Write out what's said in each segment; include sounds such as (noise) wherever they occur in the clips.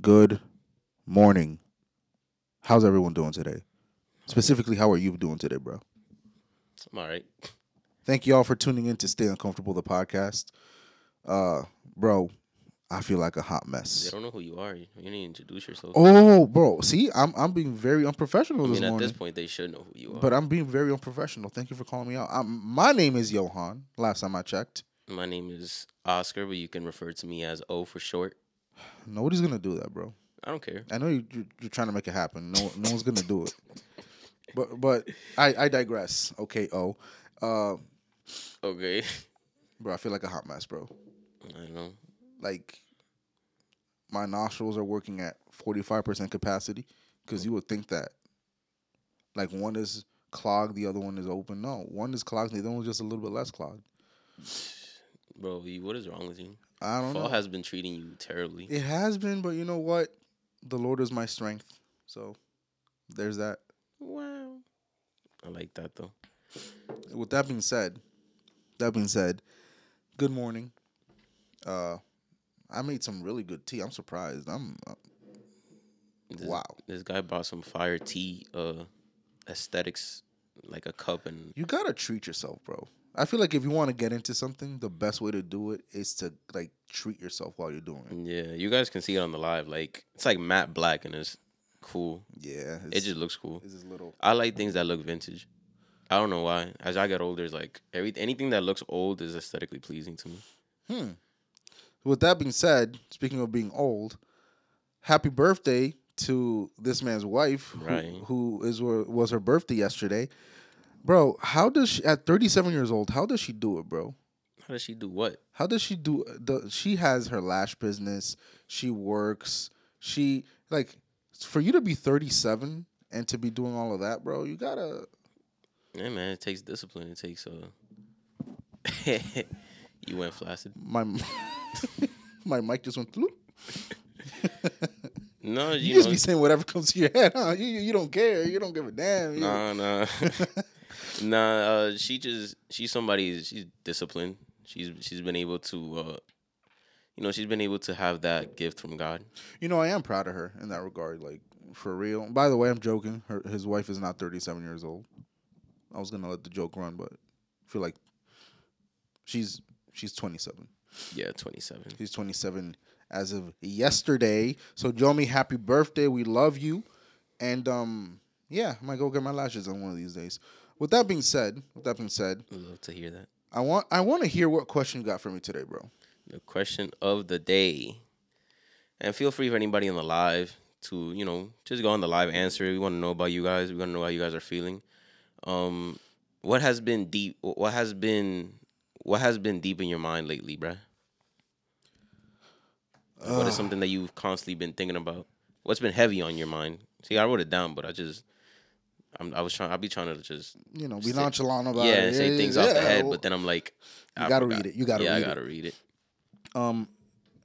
good morning. How's everyone doing today? Specifically, how are you doing today, bro? I'm all right. Thank you all for tuning in to Stay Uncomfortable, the podcast. Uh, bro, I feel like a hot mess. I don't know who you are. You need to introduce yourself. Oh, bro, see, I'm I'm being very unprofessional I this mean, at morning. this point, they should know who you are. But I'm being very unprofessional. Thank you for calling me out. Um, my name is Johan. Last time I checked, My name is Oscar, but you can refer to me as O for short. Nobody's gonna do that, bro. I don't care. I know you, you- you're trying to make it happen. No, no one's gonna do it. But but I I digress. Okay, oh, uh, Okay. bro, I feel like a hot mess, bro. I know. Like my nostrils are working at 45 percent capacity because you would think that like one is clogged, the other one is open. No, one is clogged, the other one's just a little bit less clogged. Bro, what is wrong with you? I don't Fall know. has been treating you terribly. It has been, but you know what? The Lord is my strength. So there's that. Wow. I like that, though. With that being said, that being said, good morning. Uh, I made some really good tea. I'm surprised. I'm uh, This, wow. This guy bought some fire tea uh, aesthetics, like a cup and You gotta treat yourself, bro. I feel like if you want to get into something, the best way to do it is to like treat yourself while you're doing it. yeah, you guys can see it on the live. Like it's like matte black and it's cool. Yeah, It just looks cool. is this little. I like things that look vintage. I don't know why. As I get older, it's like every anything that looks old is aesthetically pleasing to me. Hmm. With that being said, speaking of being old, happy birthday to this man's wife, who, Right. who is was her birthday yesterday. Bro, how does she at 37 years old? How does she do it, bro? How does she do what? How does she do the she has her lash business, she works, she like for you to be 37 and to be doing all of that, bro, you got to Yeah, man, it takes discipline. It takes uh. (laughs) you went flaccid. my (laughs) my mic just went through. No, (laughs) You, you, just know, be saying whatever comes to your head, huh? You, you you don't care. You don't give a damn. You- nah, nah, nah. Uh, she just she's somebody. She's disciplined. She's she's been able to, uh, you know, she's been able to have that gift from God. You know, I am proud of her in that regard. Like for real. By the way, I'm joking. Her his wife is not 37 years old. I was gonna let the joke run, but I feel like she's she's 27. Yeah, twenty seven. She's 27 as of yesterday. So Jomi, happy birthday. We love you. And um, yeah, I might go get my lashes on one of these days. With that being said, with that being said, I Love to hear that. I want I want to hear what question you got for me today, bro. the question of the day. And feel free for anybody on the live to, you know, just go on the live answer. We want to know about you guys. We want to know how you guys are feeling. Um what has been deep what has been what has been deep in your mind lately, bruh? Like, what is something that you've constantly been thinking about? What's been heavy on your mind? See, I wrote it down, but I just I'm, I was trying. I'll be trying to just You know, be nonchalant about yeah, it. and say things off the head, well, but then I'm like, You I gotta forgot. read it. You gotta yeah, read I it. gotta read it. Um,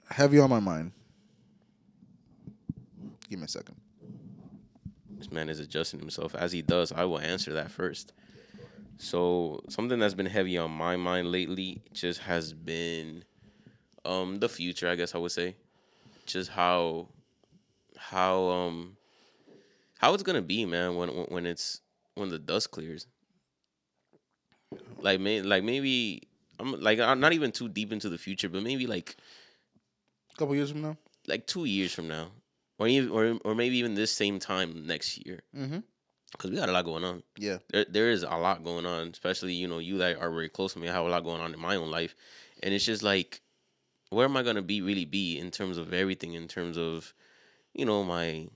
heavy on my mind. Give me a second. This man is adjusting himself. As he does, I will answer that first. So something that's been heavy on my mind lately just has been um the future, I guess I would say. Just how how um how it's gonna be, man, when when it's when the dust clears. Like may like maybe I'm like I'm not even too deep into the future, but maybe like A couple years from now. like two years from now, or even or or maybe even this same time next year, Mm-hmm. because we got a lot going on. Yeah. There there is a lot going on, especially you know you that are very close to me. I have a lot going on in my own life, and it's just like, where am I gonna be really be in terms of everything? In terms of, you know, my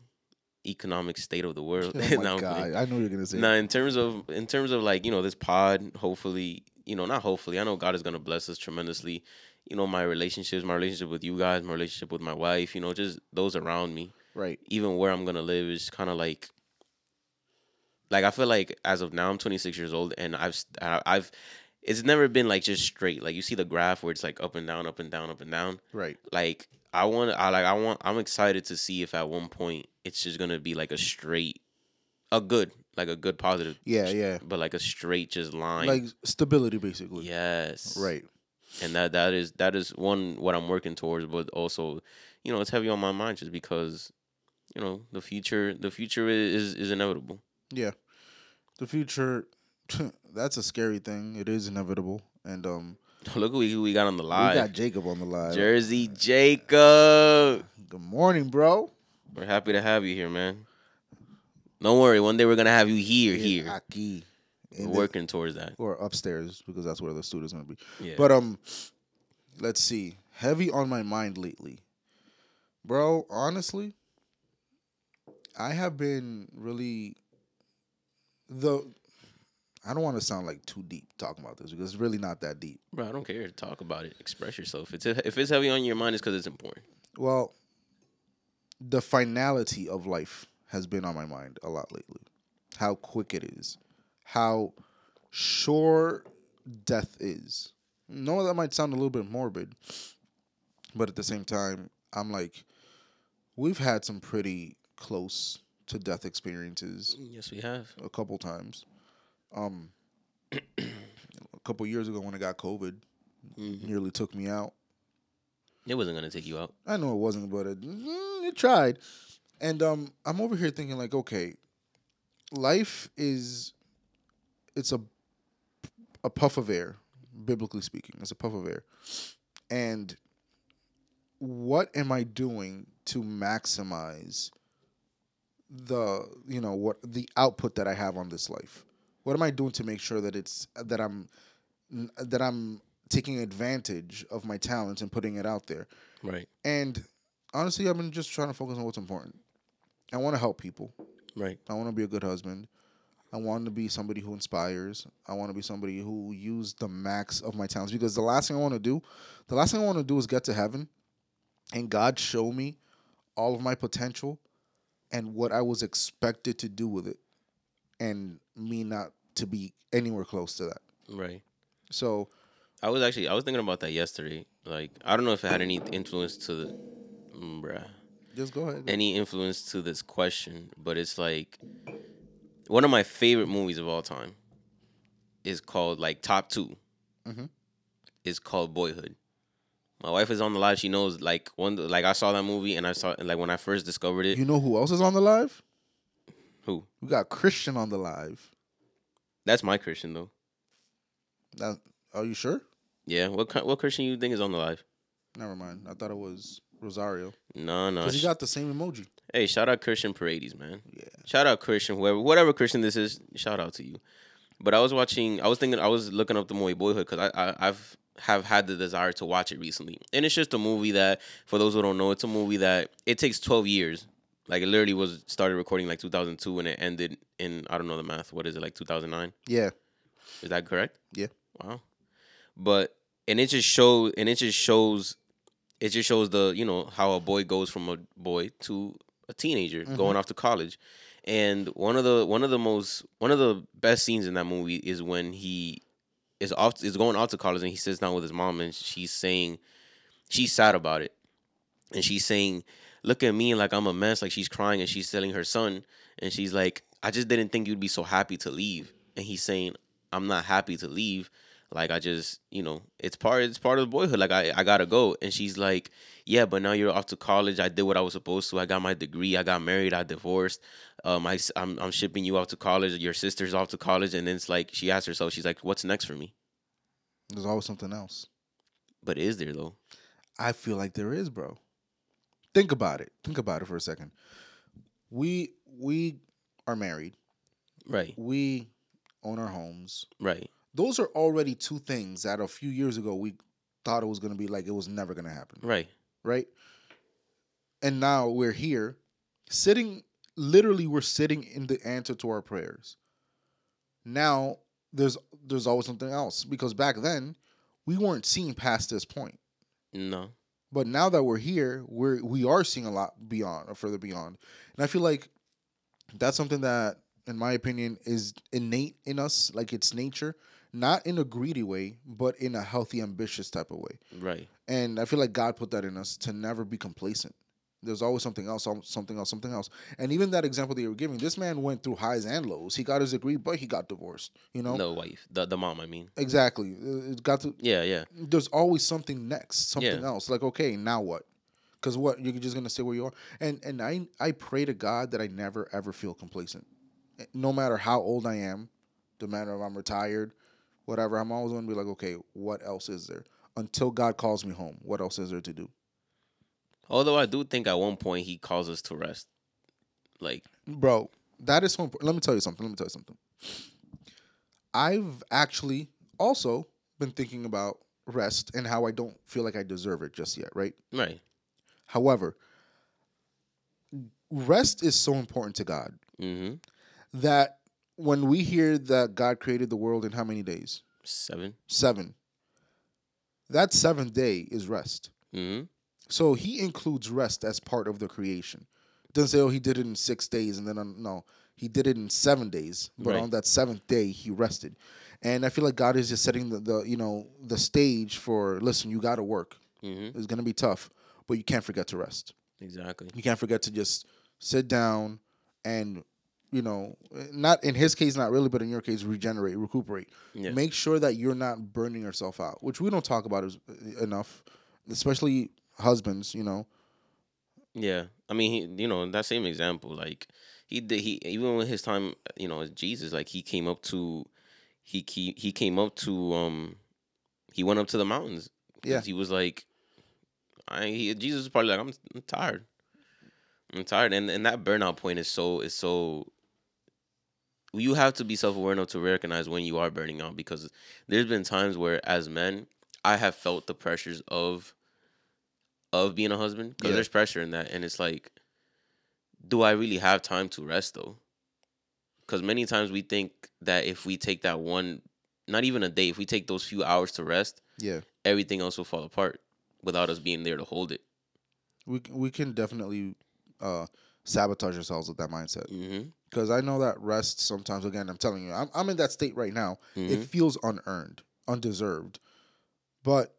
economic state of the (laughs) world. Oh (laughs) my No, god! I know you're gonna say. Now, in terms of in terms of like you know this pod, hopefully you know not hopefully I know God is gonna bless us tremendously. You know my relationships, my relationship with you guys, my relationship with my wife. You know just those around me. Right. Even where I'm gonna live is kind of like. Like I feel like as of now I'm 26 years old and I've I've it's never been like just straight. Like you see the graph where it's like up and down, up and down, up and down Right. like I want I like I want I'm excited to see if at one point it's just gonna be like a straight a good like a good positive Yeah. Yeah. but like a straight just line Like stability, basically. yes Right. and that that is that is one what I'm working towards but also you know, it's heavy on my mind just because, you know, the future the future is is inevitable. Yeah, the future. (laughs) that's a scary thing. It is inevitable, and um, (laughs) Look who we, who we got on the live. we got Jacob on the live. Jersey Jacob. Good morning, bro. We're happy to have you here, man. Don't worry, one day we're gonna have you here, here. Aquí. We're working towards that. or upstairs because that's where the studio's gonna be. Yeah. But um, let's see. Heavy on my mind lately, bro. Honestly, I have been really the. I don't want to sound like too deep talking about this because it's really not that deep. Bro, I don't care. Talk about it. Express yourself. It's if it's heavy on your mind, it's because it's important. Well, the finality of life has been on my mind a lot lately. How quick it is, how sure death is. No, that might sound a little bit morbid, but at the same time, I'm like, we've had some pretty close to death experiences Yes, we have. a couple times. Um, (clears throat) a couple years ago when I got COVID, Mhm. nearly took me out. It wasn't gonna take you out. I know it wasn't, but it, mm, it tried. And um, I'm over here thinking like, okay, life is it's a a puff of air, biblically speaking. It's a puff of air. And what am I doing to maximize the you know what the output that I have on this life? What am I doing to make sure that it's that I'm that I'm taking advantage of my talents and putting it out there? Right. And honestly, I've been just trying to focus on what's important. I want to help people. Right. I want to be a good husband. I want to be somebody who inspires. I want to be somebody who use the max of my talents because the last thing I want to do, the last thing I want to do is get to heaven and God show me all of my potential and what I was expected to do with it and me not to be anywhere close to that. Right. So, I was actually I was thinking about that yesterday. Like I don't know if it had any influence to the, mm, bruh, just go ahead. any influence to this question, but it's like one of my favorite movies of all time is called like top 2 Mhm. Is called Boyhood. My wife is on the live. She knows like one like I saw that movie and I saw like when I first discovered it. You know who else is on the live? Who? We got Christian on the live. That's my Christian though. That, are you sure? Yeah. What ki- what Christian you think is on the live? Never mind. I thought it was Rosario No, no. because he got the same emoji. hey, shout out Christian Paredes, man. Yeah. Shout out Christian, whoever, whatever Christian this is. Shout out to you. But I was watching. I was thinking. I was looking up the movie Boyhood because I, I I've have had the desire to watch it recently, and it's just a movie that, for those who don't know, it's a movie that it takes twelve years. Like it literally was started recording like 2002 and it ended in I don't know the math. What is it like 2009? Yeah. Is that correct? Yeah. Wow. But and it just shows and it just shows it just shows the, you know, how a boy goes from a boy to a teenager mm-hmm. going off to college. And one of the one of the most one of the best scenes in that movie is when he is off is going off to college and he sits down with his mom and she's saying she's sad about it. And she's saying, Look at me like I'm a mess, like she's crying and she's telling her son and she's like, I just didn't think you'd be so happy to leave. And he's saying, I'm not happy to leave. Like I just, you know, it's part it's part of the boyhood. Like I, I gotta go. And she's like, Yeah, but now you're off to college. I did what I was supposed to. I got my degree. I got married. I divorced. Um, I, I'm I'm shipping you off to college. Your sister's off to college. And then it's like she asks herself, she's like, What's next for me? There's always something else. But is there though? I feel like there is, bro. Think about it. Think about it for a second. We we are married. Right, We own our homes. right, Those are already two things that a few years ago we thought it was going to be like it was never going to happen, right, right? And now we're here sitting literally we're sitting in the answer to our prayers. Now there's there's always something else because back then we weren't seeing past this point. no, But now that we're here, we're we are seeing a lot beyond or further beyond. And I feel like that's something that, in my opinion, is innate in us, like it's nature, not in a greedy way, but in a healthy, ambitious type of way. right, And I feel like God put that in us to never be complacent. There's always something else, something else, something else. And even that example that you were giving, this man went through highs and lows. He got his degree, but he got divorced. You know, no wife, the the mom. I mean, exactly. It got to yeah, yeah, there's always something next, something Yeah. else. Like, okay, now what? Because what you're just gonna stay where you are, and and I I pray to God that I never ever feel complacent, Eh, no matter how old I am, no matter if I'm retired, whatever. I'm always gonna be like, okay, what else is there? Until God calls me home, what else is there to do? Although I do think at one point he calls us to rest. Like, bro that is so important let me tell you something let me tell you something i've actually also been thinking about rest and how i don't feel like i deserve it just yet right right. however rest is so important to god Mm-hmm. that when we hear that god created the world in how many days Seven. seven that seventh day is rest Mm-hmm. So he includes rest as part of the creation. Doesn't say, oh, he did it in six days, and then on, no, he did it in seven days. But Right. on that seventh day, he rested. And I feel like God is just setting the, the you know the stage for listen, you got to work. Mm-hmm. It's gonna be tough, but you can't forget to rest. Exactly. You can't forget to just sit down and you know not in his case not really but in your case regenerate recuperate Yeah. make sure that you're not burning yourself out which we don't talk about as, enough especially husbands you know Yeah, I mean, he, you know, that same example, like he did, he even with his time, you know, as Jesus, like he came up to, he he he came up to, um, he went up to the mountains. Yeah. he was like, I he, Jesus was probably like, I'm, I'm tired, I'm tired, and and that burnout point is so is so. You have to be self aware enough to recognize when you are burning out because there's been times where, as men, I have felt the pressures of of being a husband because Yeah. there's pressure in that, and it's like, do I really have time to rest though? Because many times we think that if we take that one, not even a day, if we take those few hours to rest, yeah everything else will fall apart without us being there to hold it. we we can definitely uh sabotage ourselves with that mindset Mm-hmm. Because I know that rest sometimes. Again I'm telling you I'm I'm in that state right now. It feels unearned undeserved. But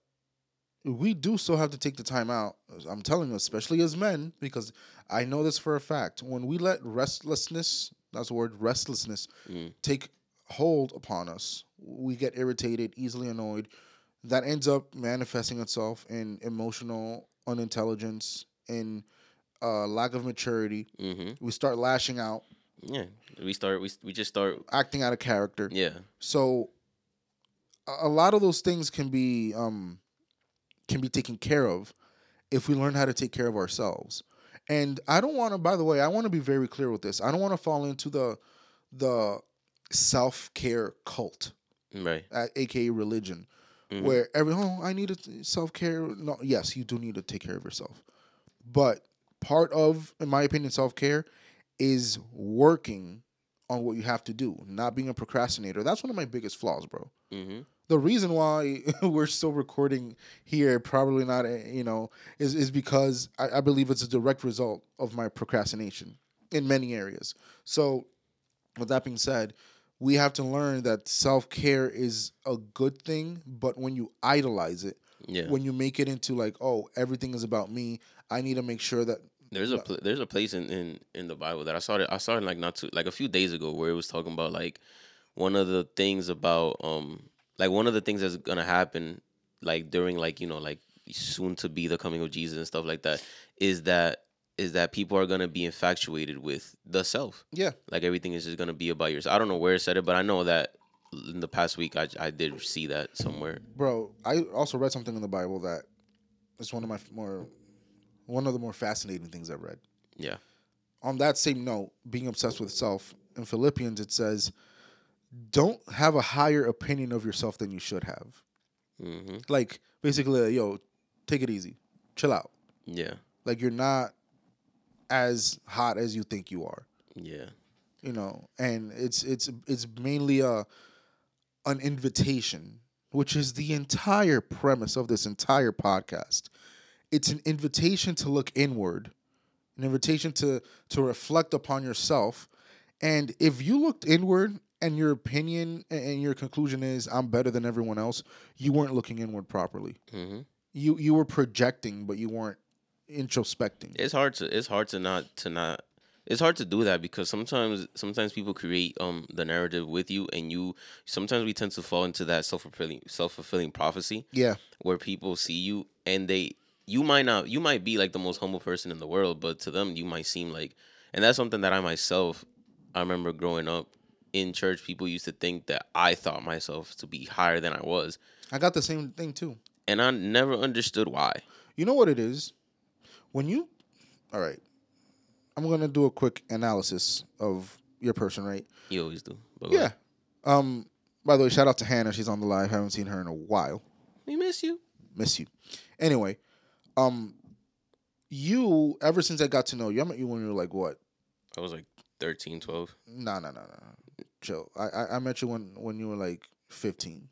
we do still have to take the time out I'm telling you especially as men because I know this for a fact. When we let restlessness that's the word restlessness Mm. take hold upon us we get irritated easily annoyed. That ends up manifesting itself in emotional unintelligence in uh, lack of maturity. Mm-hmm. we start lashing out Yeah, we start. We we just start. acting out of character Yeah. so a a lot of those things can be um can be taken care of if we learn how to take care of ourselves and i don't want to by the way i want to be very clear with this i don't want to fall into the the self-care cult Right. uh, aka religion Mhm. where every oh i need to self-care no yes you do need to take care of yourself but part of in my opinion self-care is working on what you have to do not being a procrastinator that's one of my biggest flaws bro Mm-hmm. the reason why (laughs) we're still recording here probably not eh, you know is, is because I, I believe it's a direct result of my procrastination in many areas so with that being said we have to learn that self-care is a good thing but when you idolize it Yeah. when you make it into like oh everything is about me i need to make sure that There's a pl- there's a place in, in in the Bible that I saw it I saw it like not too like a few days ago where it was talking about like one of the things about um like one of the things that's gonna happen like during like you know like soon to be the coming of Jesus and stuff like that is that is that people are gonna be infatuated with the self yeah like everything is just gonna be about yours. I don't know where it said it, but I know that in the past week I I did see that somewhere. bro i also read something in the bible that is one of my more one of the more fascinating things i've read Yeah. on that same note, being obsessed with self, in Philippians it says, don't have a higher opinion of yourself than you should have. hmm Like, basically, like, yo, take it easy, chill out. Yeah. Like, you're not as hot as you think you are, Yeah. you know. And it's it's it's mainly a an invitation, which is the entire premise of this entire podcast. It's an invitation to look inward, an invitation to to reflect upon yourself. And if you looked inward and your opinion and your conclusion is I'm better than everyone else, you weren't looking inward properly. hmm You you were projecting, but you weren't introspecting. It's hard to it's hard to not to not it's hard to do that because sometimes sometimes people create um the narrative with you and you sometimes we tend to fall into that self fulfilling self fulfilling prophecy Yeah, where people see you and they you might not you might be like the most humble person in the world, but to them you might seem like and that's something that I myself I remember growing up in church, people used to think that I thought myself to be higher than I was. I got the same thing too. And I never understood why. You know what it is? When you, all right, I'm gonna do a quick analysis of your person, right? You always do. But Yeah. Um. By the way, shout out to Hannah. She's on the live. Haven't seen her in a while. We miss you. Miss you. Anyway, um, you ever since I got to know you, I met you when you were like what? I was like 13, 12. No, no, no, no. Chill. I, I I met you when when you were like 15.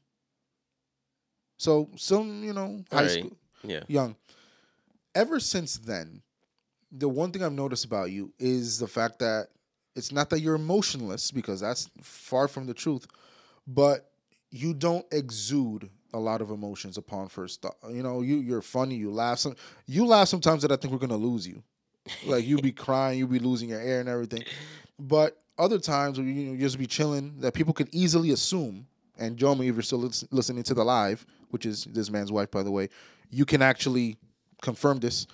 So some you know high Alright. school Yeah. young. Ever since then, the one thing I've noticed about you is the fact that it's not that you're emotionless because that's far from the truth, but you don't exude a lot of emotions upon first thought. You know, you you're funny, you laugh. Some you laugh sometimes that I think we're gonna lose you. Like you be (laughs) crying, you be losing your air and everything. But other times where you know, just be chilling that people could easily assume. And Jomi, if you're still lis- listening to the live, which is this man's wife, by the way, you can actually confirm this.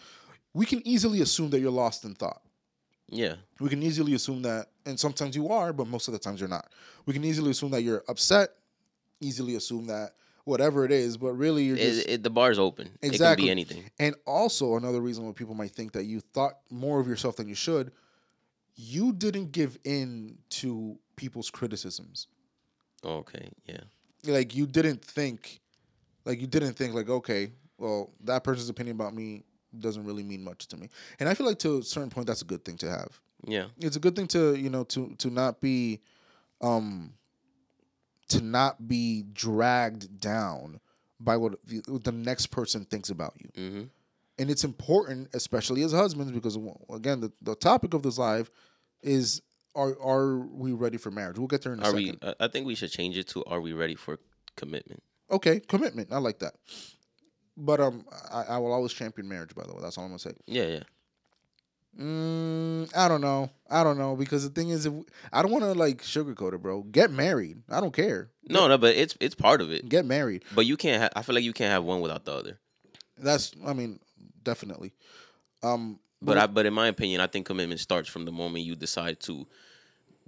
We can easily assume that you're lost in thought. Yeah. We can easily assume that, and sometimes you are, but most of the times you're not. We can easily assume that you're upset, easily assume that whatever it is, but really you're just. It, it, the bar's open. Exactly. It can be anything. and also, another reason why people might think that you thought more of yourself than you should, you didn't give in to people's criticisms. Okay. Yeah. Like, you didn't think, like, you didn't think, like, okay, well, that person's opinion about me doesn't really mean much to me. And I feel like to a certain point, that's a good thing to have. Yeah. it's a good thing to you know to to not be um to not be dragged down by what the, next person thinks about you Mm-hmm. and it's important especially as husbands because again the, the topic of this live is are are we ready for marriage we'll get there in a Are second we? I I think we should change it to Are we ready for commitment? okay commitment i like that but um I, I will always champion marriage by the way that's all i'm gonna say Yeah. Yeah. Mm, I don't know. I don't know because the thing is, if I don't want to like sugarcoat it, bro. Get married. I don't care. No, no, but it's it's part of it. Get married. But you can't. Ha- I feel like you can't have one without the other. That's. I mean, definitely. Um, But I, but in my opinion, I think commitment starts from the moment you decide to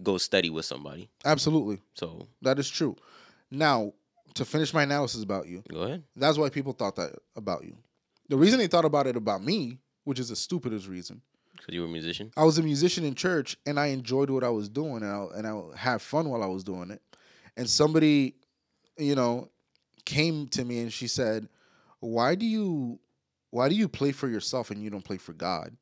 go steady with somebody. absolutely, So that is true. Now, to finish my analysis about you, go ahead. that's why people thought that about you. The reason they thought about it about me, which is the stupidest reason, Because you were a musician. I was a musician in church and I enjoyed what I was doing and I and I had fun while I was doing it. And somebody, you know, came to me and she said, "Why do you why do you play for yourself and you don't play for God?"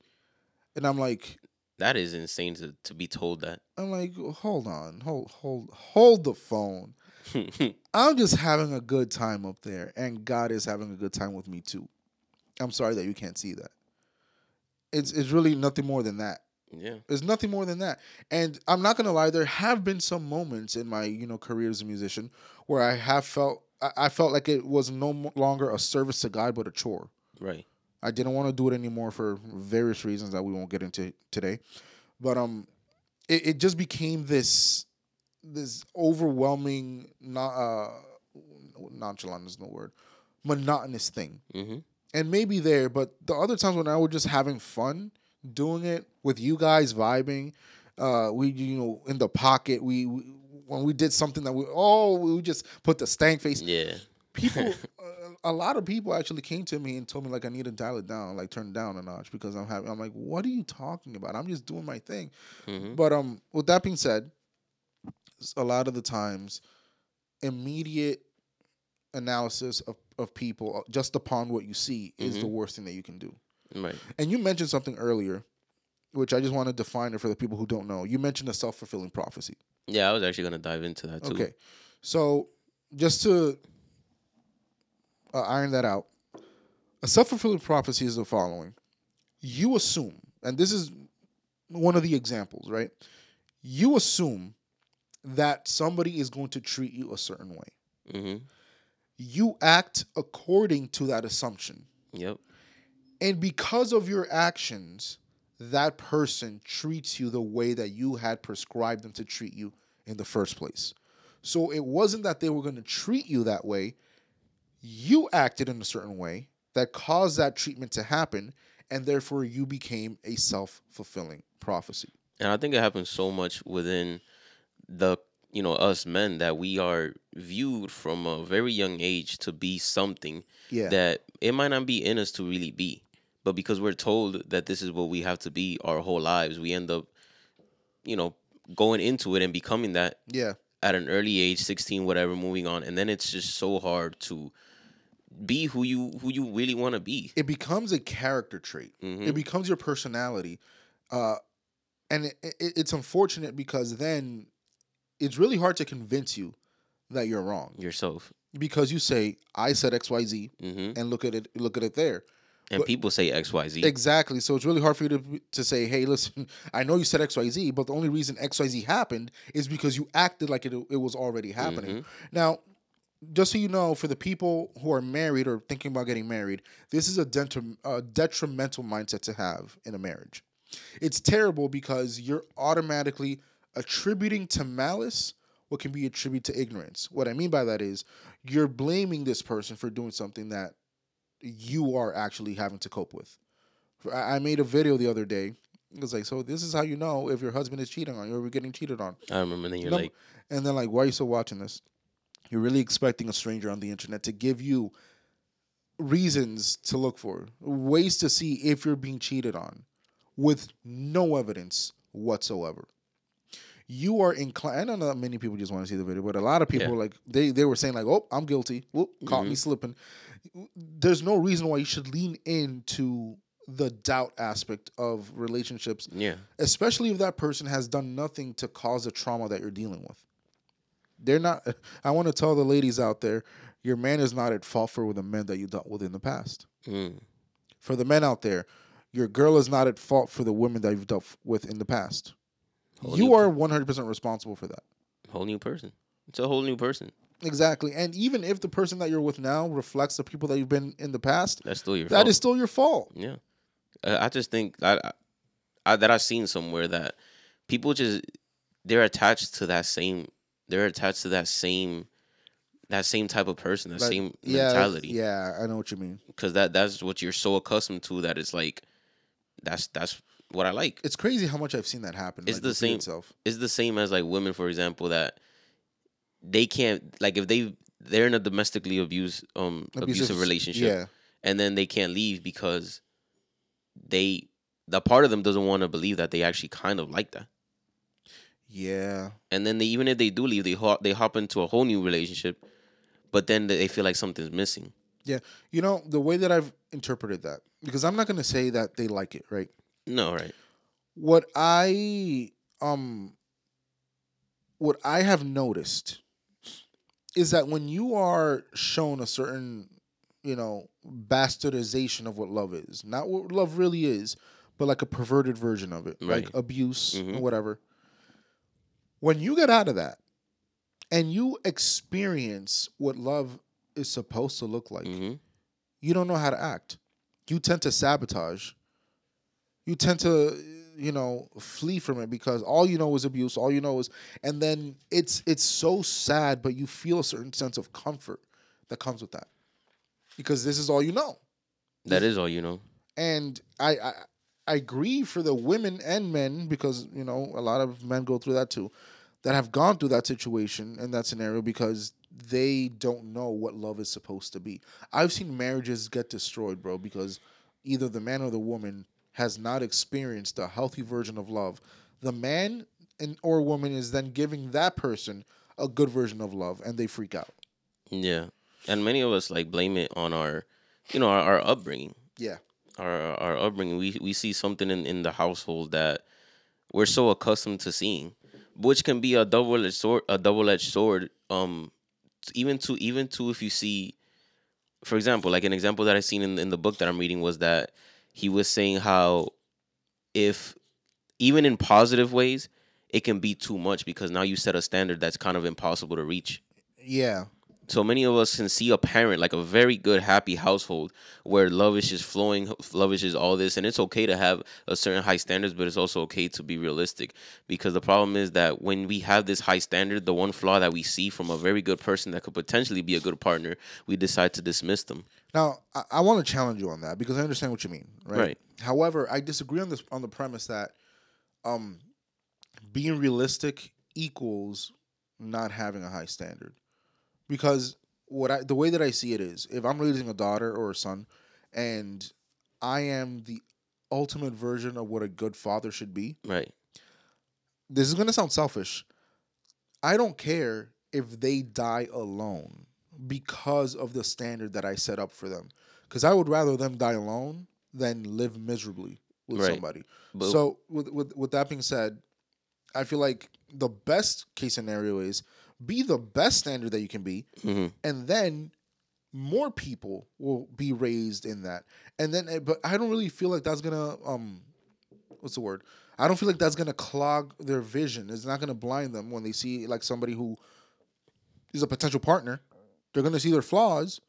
And I'm like That is insane to, to be told that. I'm like, "Hold on. Hold hold hold the phone. (laughs) I'm just having a good time up there and God is having a good time with me too." I'm sorry that you can't see that. It's it's really nothing more than that. yeah. There's nothing more than that. And I'm not gonna lie, there have been some moments in my, you know, career as a musician where I have felt I, felt like it was no longer a service to God but a chore. Right. I didn't want to do it anymore for various reasons that we won't get into today. But um it, it just became this this overwhelming not uh nonchalant is no word. Monotonous thing Mm-hmm. And maybe there, but the other times when I was just having fun doing it with you guys vibing, uh, we you know in the pocket, we, we when we did something that we oh we just put the stank face. Yeah. People, (laughs) a lot of people actually came to me and told me like I need to dial it down, like turn it down a notch because I'm having. I'm like, what are you talking about? I'm just doing my thing. Mm-hmm. But um, with that being said, a lot of the times, immediate analysis of, of people just upon what you see is the worst thing that you can do. Right. And you mentioned something earlier, which I just want to define it for the people who don't know. You mentioned a self fulfilling prophecy. Yeah, I was actually gonna dive into that too. Okay, so just to uh, iron that out, a self fulfilling prophecy is the following: you assume, and this is one of the examples, right? You assume that somebody is going to treat you a certain way. Mm-hmm. You act according to that assumption. Yep. And because of your actions, that person treats you the way that you had prescribed them to treat you in the first place. So it wasn't that they were going to treat you that way. You acted in a certain way, that caused that treatment to happen, and therefore you became a self fulfilling prophecy. And I think it happens so much within the you know us men that we are viewed from a very young age to be something Yeah. that it might not be in us to really be. But because we're told that this is what we have to be our whole lives, we end up, you know, going into it and becoming that yeah. at an early age, 16, whatever, moving on. And then it's just so hard to be who you who you really want to be. It becomes a character trait. Mhm. It becomes your personality. Uh, and it, it, it's unfortunate because then it's really hard to convince you that you're wrong Yourself. because you say I said XYZ hmm and look at it look at it there. And But- people say XYZ. Exactly. So it's really hard for you to to say, "Hey, listen, (laughs) I know you said XYZ, but the only reason XYZ happened is because you acted like it it was already happening." Mhm. Now, just so you know, for the people who are married or thinking about getting married, this is a, a detrimental mindset to have in a marriage. It's terrible because you're automatically attributing to malice what can be attributed to ignorance. What I mean by that is you're blaming this person for doing something that you are actually having to cope with. I made a video the other day. It was like, so this is how you know if your husband is cheating on you or you're getting cheated on. I remember then you're No, like, And then like, why are you still watching this? You're really expecting a stranger on the internet to give you reasons to look for, ways to see if you're being cheated on with no evidence whatsoever. You are inclined. I don't know that many people just want to see the video, but a lot of people Yeah. like they they were saying like, "Oh, I'm guilty. Whoop, caught me slipping." There's no reason why you should lean into the doubt aspect of relationships yeah, especially if that person has done nothing to cause the trauma that you're dealing with. They're not. (laughs) I want to tell the ladies out there, your man is not at fault for the men that you dealt with in the past. mm, For the men out there, your girl is not at fault for the women that you've dealt with in the past. Whole you are 100% responsible for that. whole new person. It's a whole new person. Exactly. And even if the person that you're with now reflects the people that you've been in the past, That's still your that fault. is still your fault. Yeah, I just think that I, I, that I've seen somewhere that people just they're attached to that same they're attached to that same that same type of person, that Like, same yeah, mentality. Yeah, I know what you mean. Because that that's what you're so accustomed to that it's like that's that's what I like. It's crazy how much I've seen that happen. It's like, the same- Itself. It's the same as like women, for example, that they can't like if they they're in a domestically abuse um abusive, relationship Yeah. and then they can't leave because they the part of them doesn't want to believe that they actually kind of like that. Yeah. And then they even if they do leave, they hop they hop into a whole new relationship, but then they feel like something's missing. Yeah. You know, the way that I've interpreted that, because I'm not going to say that they like it, right? No, right? What I um what I have noticed is that when you are shown a certain, you know, bastardization of what love is, not what love really is, but like a perverted version of it, like Right. abuse Mhm. or whatever. When you get out of that and you experience what love is supposed to look like, hmm you don't know how to act. You tend to sabotage. You tend to, you know, flee from it because all you know is abuse. All you know is, and then it's it's so sad, but you feel a certain sense of comfort that comes with that because this is all you know. That is all you know. And I, I I grieve for the women and men because you know a lot of men go through that too, that have gone through that situation and that scenario because they don't know what love is supposed to be. I've seen marriages get destroyed, bro, because either the man or the woman has not experienced a healthy version of love. The man and or woman is then giving that person a good version of love, and they freak out. Yeah, and many of us like blame it on our, you know, our, our upbringing. Yeah, our our upbringing, we we see something in, in the household that we're so accustomed to seeing, which can be a double edged sword. A double edged sword. Um, even to even to if you see, for example, like an example that I seen in in the book that I'm reading was that he was saying how if even in positive ways it can be too much because now you set a standard that's kind of impossible to reach. yeah, So many of us can see a parent like a very good, happy household where love is just flowing, love is just all this, and it's okay to have a certain high standards, but it's also okay to be realistic. Because the problem is that when we have this high standard, the one flaw that we see from a very good person that could potentially be a good partner, we decide to dismiss them. Now, I, I want to challenge you on that because I understand what you mean, right? Right. However, I disagree on this on the premise that um, being realistic equals not having a high standard. Because what I the way that I see it is, if I'm raising a daughter or a son, and I am the ultimate version of what a good father should be, Right. this is gonna sound selfish. I don't care if they die alone because of the standard that I set up for them. Because I would rather them die alone than live miserably with Right. somebody. But so with, with with that being said, I feel like the best case scenario is be the best standard that you can be, Mhm. and then more people will be raised in that. And then, eh, but I don't really feel like that's gonna um, what's the word? I don't feel like that's gonna clog their vision. It's not gonna blind them when they see like somebody who is a potential partner. They're gonna see their flaws,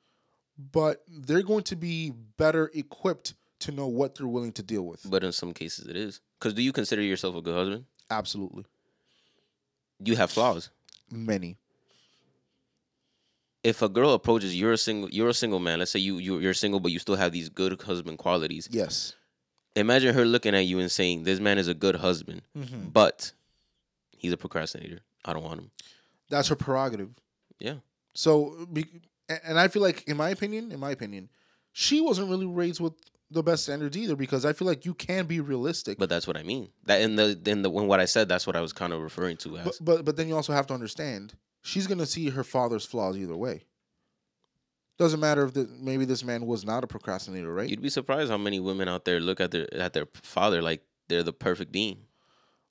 but they're going to be better equipped to know what they're willing to deal with. but in some cases it is. Because do you consider yourself a good husband? Absolutely, You have flaws. many. If a girl approaches you're a single you're a single man, let's say you, you you're single but you still have these good husband qualities. Yes. Imagine her looking at you and saying, This man is a good husband, Mm-hmm. but he's a procrastinator. I don't want him. That's her prerogative. Yeah. So, and I feel like, in my opinion, in my opinion, she wasn't really raised with the best standards either. Because I feel like you can be realistic, But that's what I mean. That in the in the when what I said, that's what I was kind of referring to as. but but, but then you also have to understand she's gonna see her father's flaws either way. Doesn't matter if the, maybe this man was not a procrastinator, right? You'd be surprised how many women out there look at their at their father like they're the perfect being.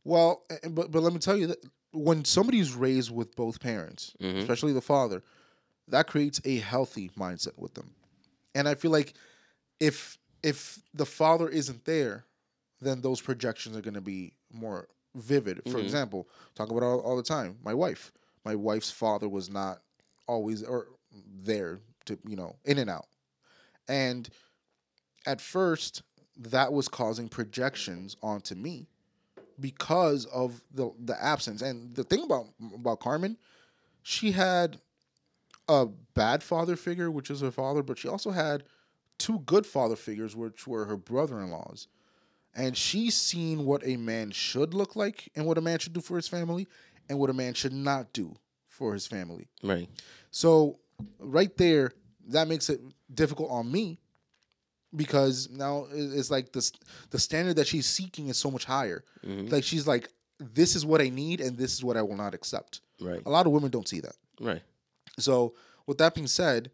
Well, but but let me tell you that when somebody's raised with both parents, Mhm. especially the father, that creates a healthy mindset with them. And I feel like if if the father isn't there, then those projections are going to be more vivid. For Mhm. example, talk about all, all the time. My wife, my wife's father was not always or there to you know in and out, and at first that was causing projections onto me because of the the absence. And the thing about about Carmen, she had a bad father figure, which is her father, but she also had two good father figures, which were her brother-in-laws. And she's seen what a man should look like and what a man should do for his family and what a man should not do for his family. Right. So right there, that makes it difficult on me because now it's like the the standard that she's seeking is so much higher. Mhm. Like she's like, this is what I need and this is what I will not accept. Right. A lot of women don't see that. Right. So with that being said,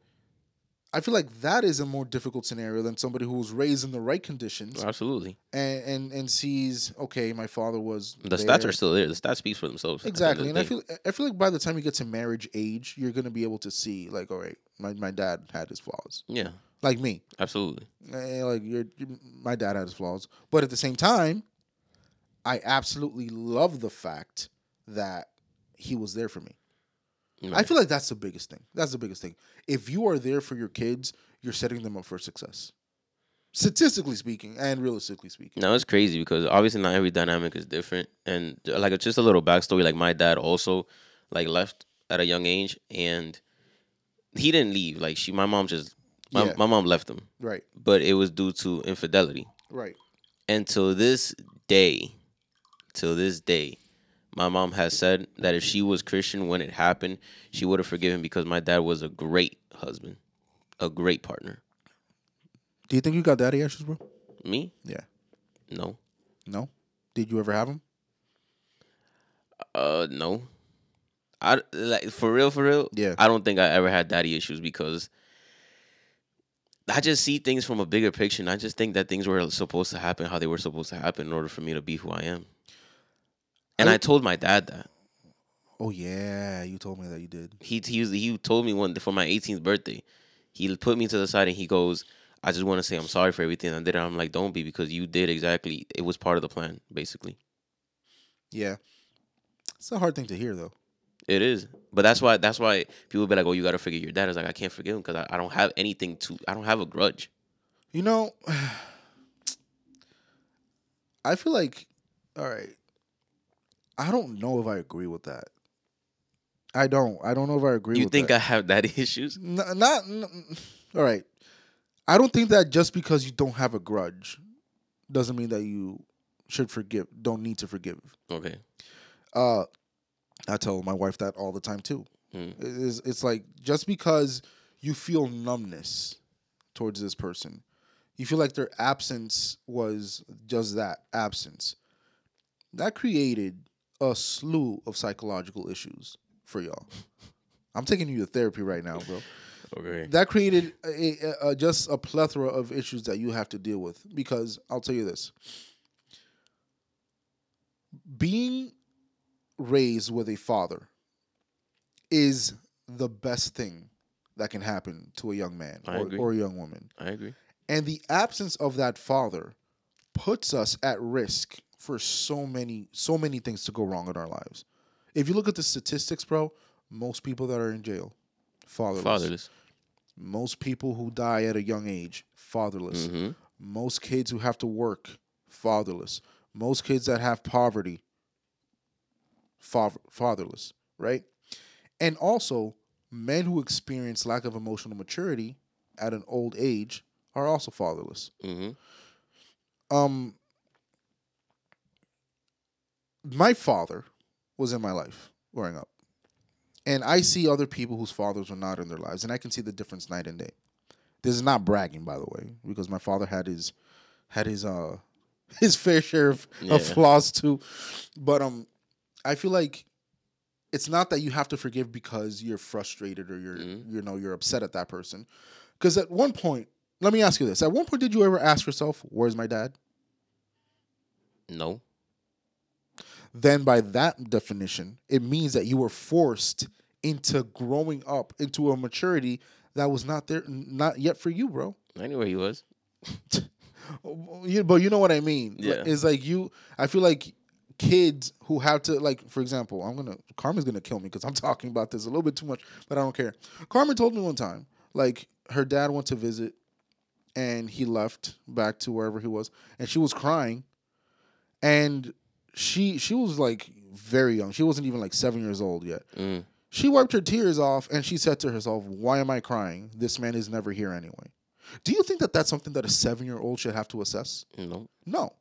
I feel like that is a more difficult scenario than somebody who was raised in the right conditions Absolutely. and and, and sees, okay, my father was The stats are still there. The stats speaks for themselves. at the Exactly, and I feel I feel like by the time you get to marriage age, you're gonna be able to see like, all right, my, my dad had his flaws, Yeah. Like me, Absolutely. Eh, like you're, you my dad had his flaws, but at the same time, I absolutely love the fact that he was there for me. I feel like that's the biggest thing. That's the biggest thing. If you are there for your kids, you're setting them up for success, statistically speaking and realistically speaking. Now it's crazy because obviously not every dynamic is different, and uh, like just a little backstory. Like my dad also like left at a young age, and he didn't leave. Like she, my mom just my, Yeah. my mom left him, Right, but it was due to infidelity. right. And till this day, till this day, my mom has said that if she was Christian when it happened, she would have forgiven because my dad was a great husband, a great partner. Do you think you got daddy issues, bro? Me? Yeah. No. No. Did you ever have them? Uh, no. I like for real, for real. Yeah. I don't think I ever had daddy issues because I just see things from a bigger picture, and I just think that things were supposed to happen how they were supposed to happen in order for me to be who I am. And I- I, told my dad that Oh yeah, you told me that you did. he he was, he told me one for my 18th birthday. He put me to the side and he goes, "I just want to say I'm sorry for everything I did." I'm like, "Don't be because you did exactly. It was part of the plan, basically. Yeah. It's a hard thing to hear though. It is, but that's why that's why people be like, "Oh, you got to forgive your dad." It's like I can't forgive him because I, I don't have anything to. I don't have a grudge. You know, (sighs) I feel like, all right, I don't know if I agree with that. I don't. I don't know if I agree. With. You think that. I have that (laughs) issues? N- not, n- all right. I don't think that just because you don't have a grudge doesn't mean that you should forgive. Don't need to forgive. Okay. Uh, I tell my wife that all the time too. Mm. It's, it's like just because you feel numbness towards this person, you feel like their absence was just that absence. That created a slew of psychological issues for y'all. (laughs) I'm taking you to therapy right now, bro. (laughs) Okay. That created a, a, a, just a plethora of issues that you have to deal with. Because I'll tell you this being raised with a father is the best thing that can happen to a young man or, or a young woman. I agree. And the absence of that father puts us at risk for so many so many things to go wrong in our lives. If you look at the statistics, bro, most people that are in jail fatherless. Fatherless. Most people who die at a young age fatherless. hmm Most kids who have to work fatherless. Most kids that have poverty fatherless, right? And also men who experience lack of emotional maturity at an old age are also fatherless. hmm Um my father was in my life growing up. And I see other people whose fathers were not in their lives, and I can see the difference night and day. This is not bragging, by the way, because my father had his had his uh (laughs) his fair share of, Yeah. of flaws too. But um I feel like it's not that you have to forgive because you're frustrated or you're Mhm. you know you're upset at that person. Because at one point, let me ask you this: At one point, did you ever ask yourself, "Where's my dad?" No. then by that definition, it means that you were forced into growing up into a maturity that was not there, not yet for you, bro. I knew where he was. (laughs) But you know what I mean? Yeah. It's like you. I feel like kids who have to, like, for example, I'm gonna Carmen's gonna kill me because I'm (laughs) talking about this a little bit too much, but I don't care. Carmen told me one time, like, her dad went to visit, and he left back to wherever he was, and she was crying, and she she was like very young. She wasn't even like seven years old yet. Mm. She wiped her tears off and she said to herself, Why am I crying? This man is never here anyway. Do you think that that's something that a seven year old should have to assess? No. No.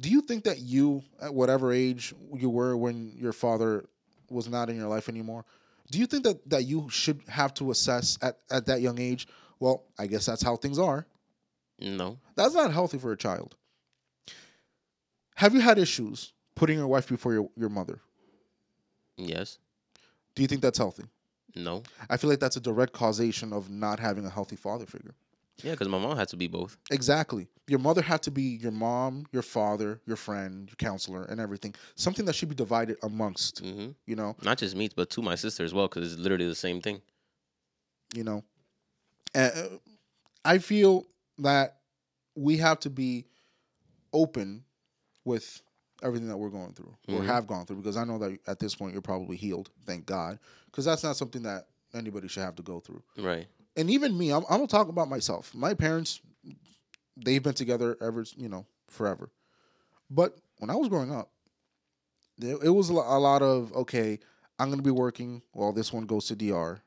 Do you think that you, at whatever age you were when your father was not in your life anymore, do you think that, that you should have to assess at, at that young age? Well, I guess that's how things are. No. That's not healthy for a child. Have you had issues putting your wife before your, your mother? Yes. Do you think that's healthy? No. I feel like that's a direct causation of not having a healthy father figure. Yeah, because my mom had to be both. Exactly. Your mother had to be your mom, your father, your friend, your counselor, and everything. Something that should be divided amongst, hmm you know, Not just me, but to my sister as well, because it's literally the same thing. you know. Uh, I feel that we have to be open with everything that we're going through or Mhm. have gone through because I know that at this point you're probably healed, thank God, because that's not something that anybody should have to go through. Right. And even me, I'm, I'm gonna talk about myself. My parents, they've been together ever, you know, forever. But when I was growing up, it was a lot of okay. I'm gonna be working while this one goes to DR,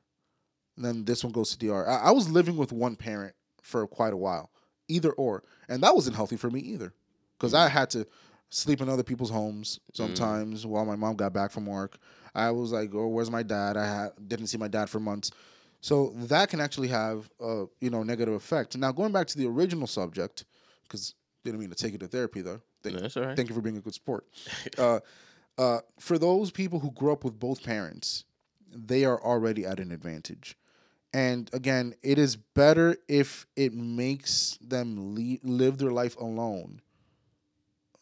and then this one goes to DR. I, I was living with one parent for quite a while, either or, and that wasn't healthy for me either, because I mm. had to sleep in other people's homes mm. sometimes while my mom got back from work. I was like, "Oh, where's my dad?" I had, didn't see my dad for months. So that can actually have a you know negative effect. Now going back to the original subject, because didn't mean to take you to therapy though. Thank, No, that's all right. thank you for being a good sport. (laughs) uh, uh, for those people who grew up with both parents, they are already at an advantage. And again, it is better if it makes them le- live their life alone.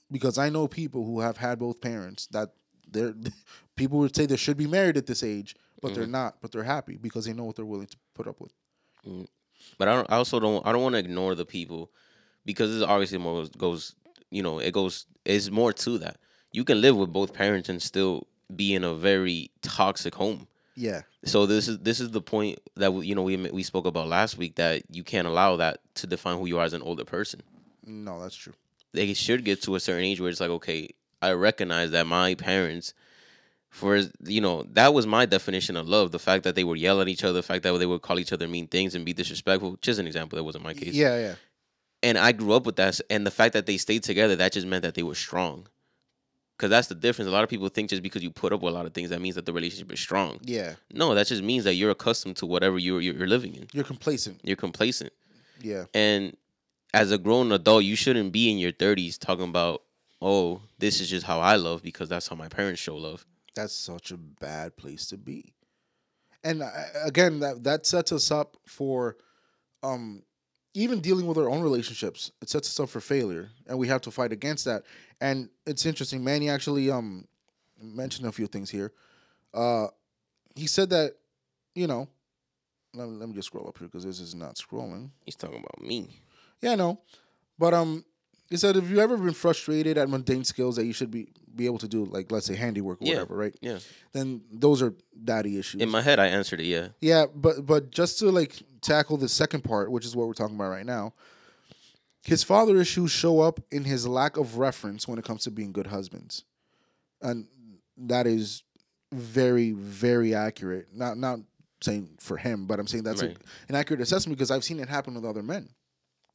Because I know people who have had both parents that they're (laughs) people would say they should be married at this age, but they're mm-hmm. not. But they're happy because they know what they're willing to put up with. Mm. But I don't. I also don't. I don't want to ignore the people because this obviously more goes. You know, it goes. It's more to that. You can live with both parents and still be in a very toxic home. Yeah. So this is this is the point that we, you know we we spoke about last week that you can't allow that to define who you are as an older person. No, that's true. They should get to a certain age where it's like, okay, I recognize that my parents, for you know, that was my definition of love. The fact that they would yell at each other, the fact that they would call each other mean things and be disrespectful. Just an example, that wasn't my case. Yeah, yeah. And I grew up with that, and the fact that they stayed together, that just meant that they were strong. Because that's the difference. A lot of people think just because you put up with a lot of things, that means that the relationship is strong. Yeah. No, that just means that you're accustomed to whatever you're you're living in. You're complacent. You're complacent. Yeah. And as a grown adult, you shouldn't be in your 30s talking about, oh, this is just how I love because that's how my parents show love. That's such a bad place to be. And uh, again, that that sets us up for um even dealing with our own relationships. It sets us up for failure, and we have to fight against that. And it's interesting. Manny actually um mentioned a few things here. Uh, he said that you know. Let me, let me just scroll up here because this is not scrolling. He's talking about me. Yeah, I know. But um, he said, "Have you ever been frustrated at mundane skills that you should be be able to do, like let's say handiwork or Yeah. whatever, right? Yeah. Then those are daddy issues. In my head, I answered it. Yeah. yeah, but but just to like tackle the second part, which is what we're talking about right now, his father issues show up in his lack of reference when it comes to being good husbands, and that is very very accurate. Not not saying for him, but I'm saying that's a- an accurate assessment because I've seen it happen with other men.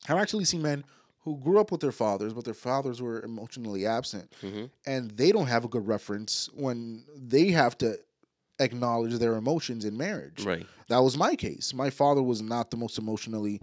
I've actually seen men who grew up with their fathers, but their fathers were emotionally absent, hmm and they don't have a good reference when they have to acknowledge their emotions in marriage. Right. That was my case. My father was not the most emotionally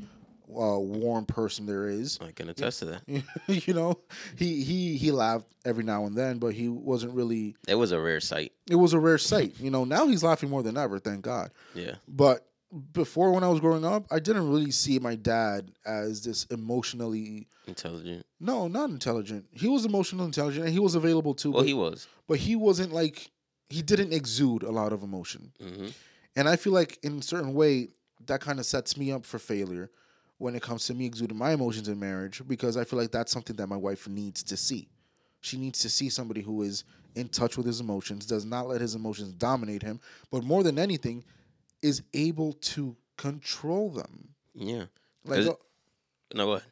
uh, warm person there is. I can attest to that. (laughs) you know, he he he laughed every now and then, but he wasn't really. It was a rare sight. It was a rare sight. You know, now he's laughing more than ever. Thank God. Yeah. But before, when I was growing up, I didn't really see my dad as this emotionally. Intelligent. No, not intelligent. He was emotional intelligent, and he was available too. Well, but, he was. but he wasn't like he didn't exude a lot of emotion. hmm And I feel like in a certain way that kind of sets me up for failure when it comes to me exuding my emotions in marriage because I feel like that's something that my wife needs to see. She needs to see somebody who is in touch with his emotions, does not let his emotions dominate him, but more than anything is able to control them. Yeah. Like uh, No, go ahead.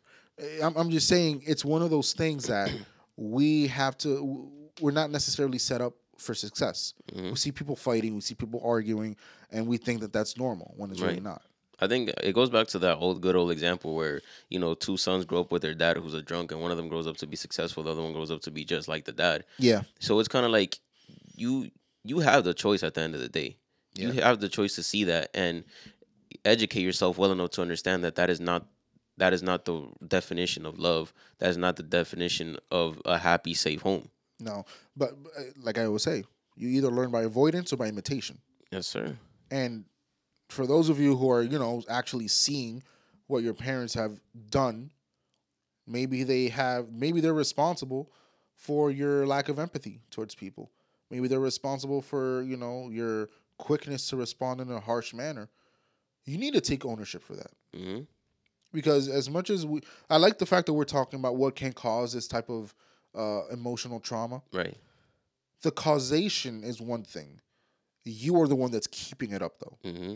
I'm I'm just saying it's one of those things that we have to we're not necessarily set up for success. Mhm. We see people fighting, we see people arguing, and we think that that's normal when it's really not. I think it goes back to that old good old example where you know two sons grow up with their dad who's a drunk, and one of them grows up to be successful, the other one grows up to be just like the dad. Yeah. So it's kind of like you you have the choice at the end of the day. You have the choice to see that and educate yourself well enough to understand that that is not that is not the definition of love. That is not the definition of a happy, safe home. No, but uh, like I always say, you either learn by avoidance or by imitation. Yes, sir. And for those of you who are, you know, actually seeing what your parents have done, maybe they have, maybe they're responsible for your lack of empathy towards people. Maybe they're responsible for, you know, your quickness to respond in a harsh manner. You need to take ownership for that. hmm because as much as we i like the fact that we're talking about what can cause this type of uh, emotional trauma Right. the causation is one thing you are the one that's keeping it up though hmm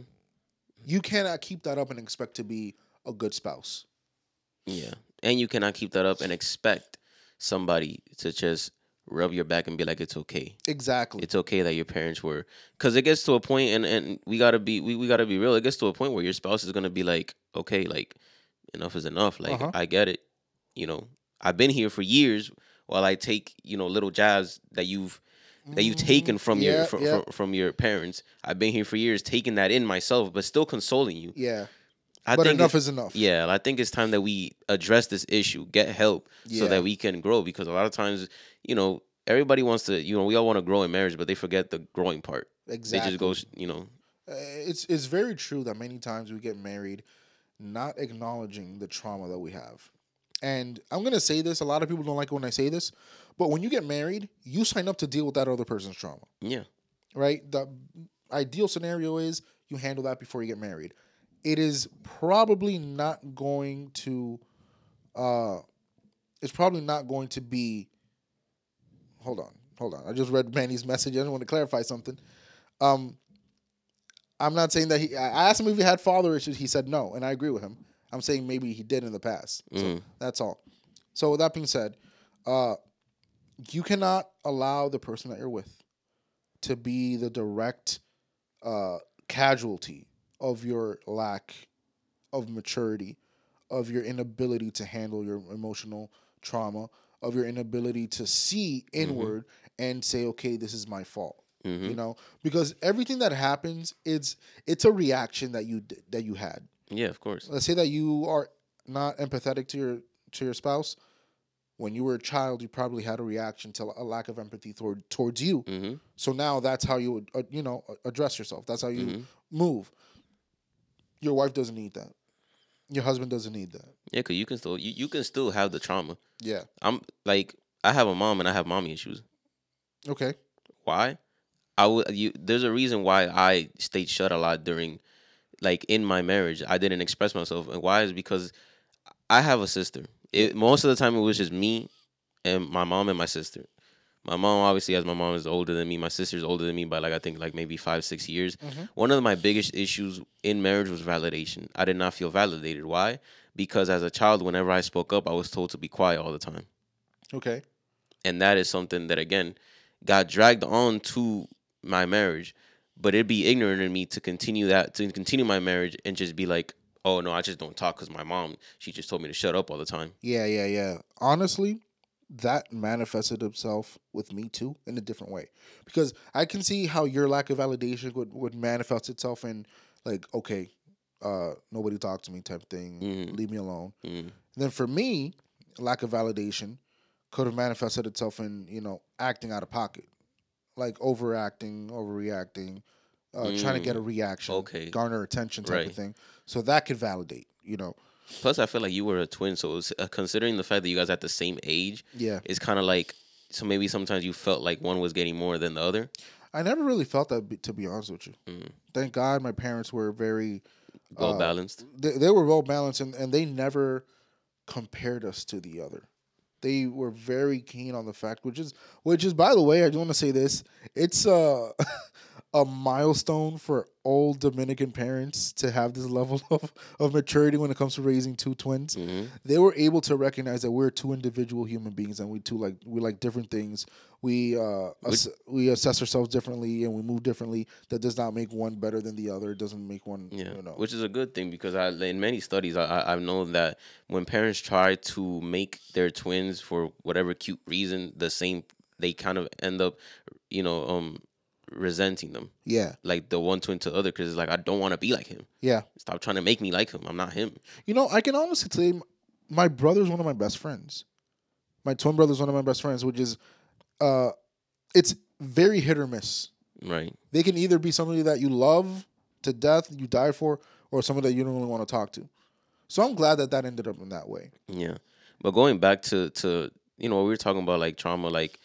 you cannot keep that up and expect to be a good spouse Yeah. And you cannot keep that up and expect somebody to just rub your back and be like, it's okay. exactly It's okay that your parents were. Because it gets to a point, and, and we got to be we, we gotta be real. It gets to a point where your spouse is going to be like, okay, like, enough is enough. Like, Uh-huh. I get it. You know, I've been here for years while I take, you know, little jobs that you've that you've taken from your Mm, from, yeah. from, from your parents. I've been here for years, taking that in myself, but still consoling you. yeah I but think enough is enough yeah, I think it's time that we address this issue, get help, so that we can grow. Because a lot of times, you know, everybody wants to, you know, we all want to grow in marriage, but they forget the growing part. exactly They just go, you know, Uh, it's it's very true that many times we get married not acknowledging the trauma that we have. And I'm gonna say this, a lot of people don't like it when I say this, but when you get married, you sign up to deal with that other person's trauma. yeah, Right? The ideal scenario is you handle that before you get married. It is probably not going to uh it's probably not going to be hold on. hold on. I just read Manny's message. I just want to clarify something. Um, I'm not saying that he. I asked him if he had father issues. He said no, and I agree with him. I'm saying maybe he did in the past. So Mhm. that's all. So with that being said, uh, you cannot allow the person that you're with to be the direct uh, casualty of your lack of maturity, of your inability to handle your emotional trauma, of your inability to see inward and say, okay, this is my fault. Hmm You know, because everything that happens, it's it's a reaction that you that you had. Yeah, of course. Let's say that you are not empathetic to your to your spouse. When you were a child, you probably had a reaction to a lack of empathy toward towards you. hmm So now that's how you would, uh, you know, address yourself. That's how you hmm move. Your wife doesn't need that. Your husband doesn't need that. Yeah, cause you can still you, you can still have the trauma. Yeah. I'm like I have a mom and I have mommy issues. Okay. Why? I would you there's a reason why I stayed shut a lot during like in my marriage. I didn't express myself. And why is because I have a sister. It most of the time it was just me and my mom and my sister. My mom obviously as my mom is older than me. My sister's older than me by like I think like maybe five, six years. Mhm. One of my biggest issues in marriage was validation. I did not feel validated. Why? Because as a child, whenever I spoke up, I was told to be quiet all the time Okay. and that is something that again got dragged on to my marriage but it'd be ignorant of me to continue that to continue my marriage and just be like oh no i just don't talk because my mom she just told me to shut up all the time Yeah, yeah, yeah. Honestly, that manifested itself with me too in a different way. Because I can see how your lack of validation would, would manifest itself in like, okay, uh, nobody talk to me type thing. Mhm. Leave me alone. mm, And then for me, lack of validation could have manifested itself in, you know, acting out of pocket. Like overacting, overreacting, uh, trying to get a reaction, okay. garner attention type Right. of thing. So that could validate, you know. plus i feel like you were a twin so it's, uh, considering the fact that you guys at the same age Yeah. it's kind of like so maybe sometimes you felt like one was getting more than the other I never really felt that, to be honest with you. Mm. Thank God my parents were very, well Uh, balanced they, they were well balanced and, and they never compared us to the other. They were very keen on the fact, which is, which is, by the way, I do want to say this. It's uh, a, (laughs) a milestone for all Dominican parents to have this level (laughs) of, of maturity when it comes to raising two twins. hmm They were able to recognize that we're two individual human beings and we two like we like different things. We uh ass- we assess ourselves differently and we move differently. That does not make one better than the other. It doesn't make one Yeah, you know. which is a good thing because I, in many studies, I, I, I've known that when parents try to make their twins for whatever cute reason the same, they kind of end up, you know, um, resenting them, yeah. like the one twin to the other, because it's like I don't want to be like him. Yeah. Stop trying to make me like him. I'm not him. You know, I can honestly say my brother's one of my best friends. My twin brother's one of my best friends, which is uh it's very hit or miss. Right. They can either be somebody that you love to death, you die for, or somebody that you don't really want to talk to. So I'm glad that that ended up in that way. Yeah. But going back to to you know we were talking about like trauma, like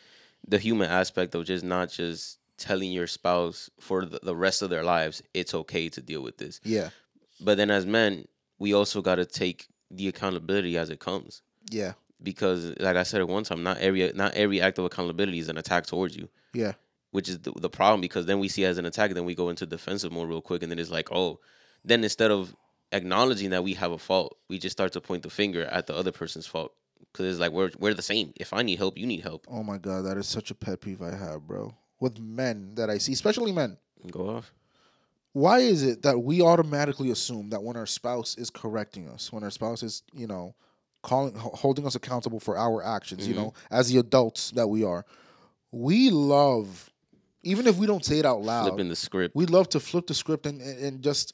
the human aspect of just not just telling your spouse for the, the rest of their lives it's okay to deal with this. Yeah. But then as men, we also got to take the accountability as it comes. Yeah. Because, like I said at one time, not every not every act of accountability is an attack towards you, Yeah. which is the, the problem. Because then we see it as an attack, then we go into defensive mode real quick, and then it's like, oh, then instead of acknowledging that we have a fault, we just start to point the finger at the other person's fault. Because it's like we're we're the same. If I need help, you need help. Oh my god, that is such a pet peeve I have, bro. With men that I see, especially men. Go off. Why is it that we automatically assume that when our spouse is correcting us, when our spouse is, you know, calling holding us accountable for our actions, you Mhm. know, as the adults that we are, we love even if we don't say it out loud, Flipping the script. we love to flip the script and, and just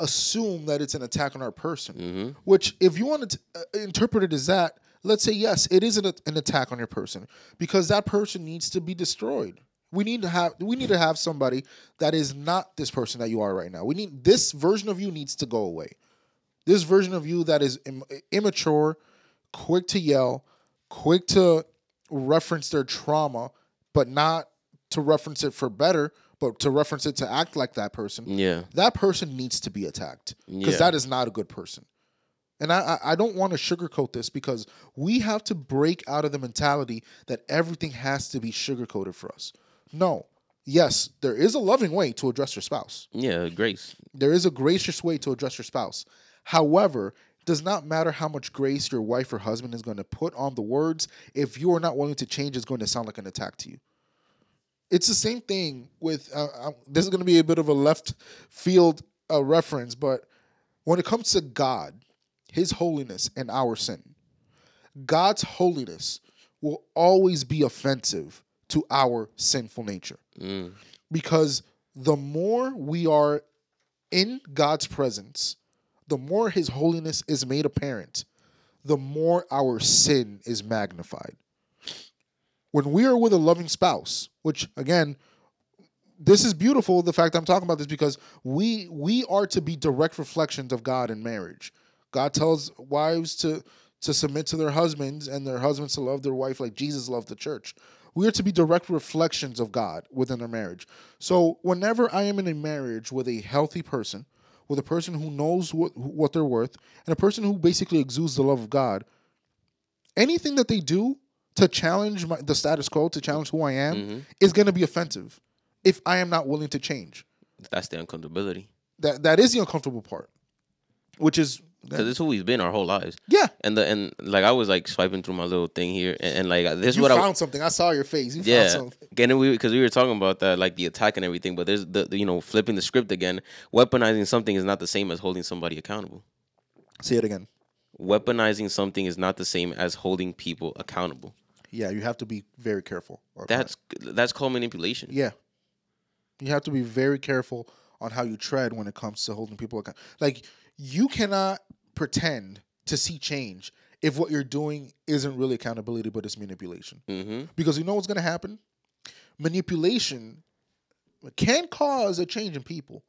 assume that it's an attack on our person. hmm Which, if you want to uh, interpret it as that, let's say yes, it is an, an attack on your person because that person needs to be destroyed. We need to have we need to have somebody that is not this person that you are right now. We need this version of you needs to go away. This version of you that is Im- immature, quick to yell, quick to reference their trauma, but not to reference it for better, but to reference it to act like that person Yeah. that person needs to be attacked because Yeah. that is not a good person. And I, I I don't want to sugarcoat this because we have to break out of the mentality that everything has to be sugarcoated for us. No. Yes, there is a loving way to address your spouse. Yeah, grace. There is a gracious way to address your spouse. However, it does not matter how much grace your wife or husband is going to put on the words. If you are not willing to change, it's going to sound like an attack to you. It's the same thing with. Uh, uh, this is going to be a bit of a left field uh, reference, but when it comes to God, His holiness, and our sin, God's holiness will always be offensive to our sinful nature Mm. because the more we are in God's presence, the more his holiness is made apparent, the more our sin is magnified. When we are with a loving spouse, which again, this is beautiful the fact I'm talking about this because we we are to be direct reflections of God in marriage. God tells wives to to submit to their husbands and their husbands to love their wife like Jesus loved the church. We are to be direct reflections of God within our marriage. So whenever I am in a marriage with a healthy person, with a person who knows what what they're worth, and a person who basically exudes the love of God, anything that they do to challenge my, the status quo, to challenge who I am, Mhm. is going to be offensive if I am not willing to change. That's the uncomfortability. That that is the uncomfortable part, which is Because it's who we've been our whole lives. yeah. And the and like I was like swiping through my little thing here, and, and like this is You what I found something. I saw your face. You yeah. found something. Again, we because we were talking about that like the attack and everything, but there's the, the you know flipping the script again. Weaponizing something is not the same as holding somebody accountable. Say it again. Weaponizing something is not the same as holding people accountable. Yeah, you have to be very careful. on that. That's that's called manipulation. Yeah. You have to be very careful on how you tread when it comes to holding people accountable. Like you cannot pretend to see change if what you're doing isn't really accountability but it's manipulation. Mm-hmm. Because you know what's going to happen? Manipulation can cause a change in people,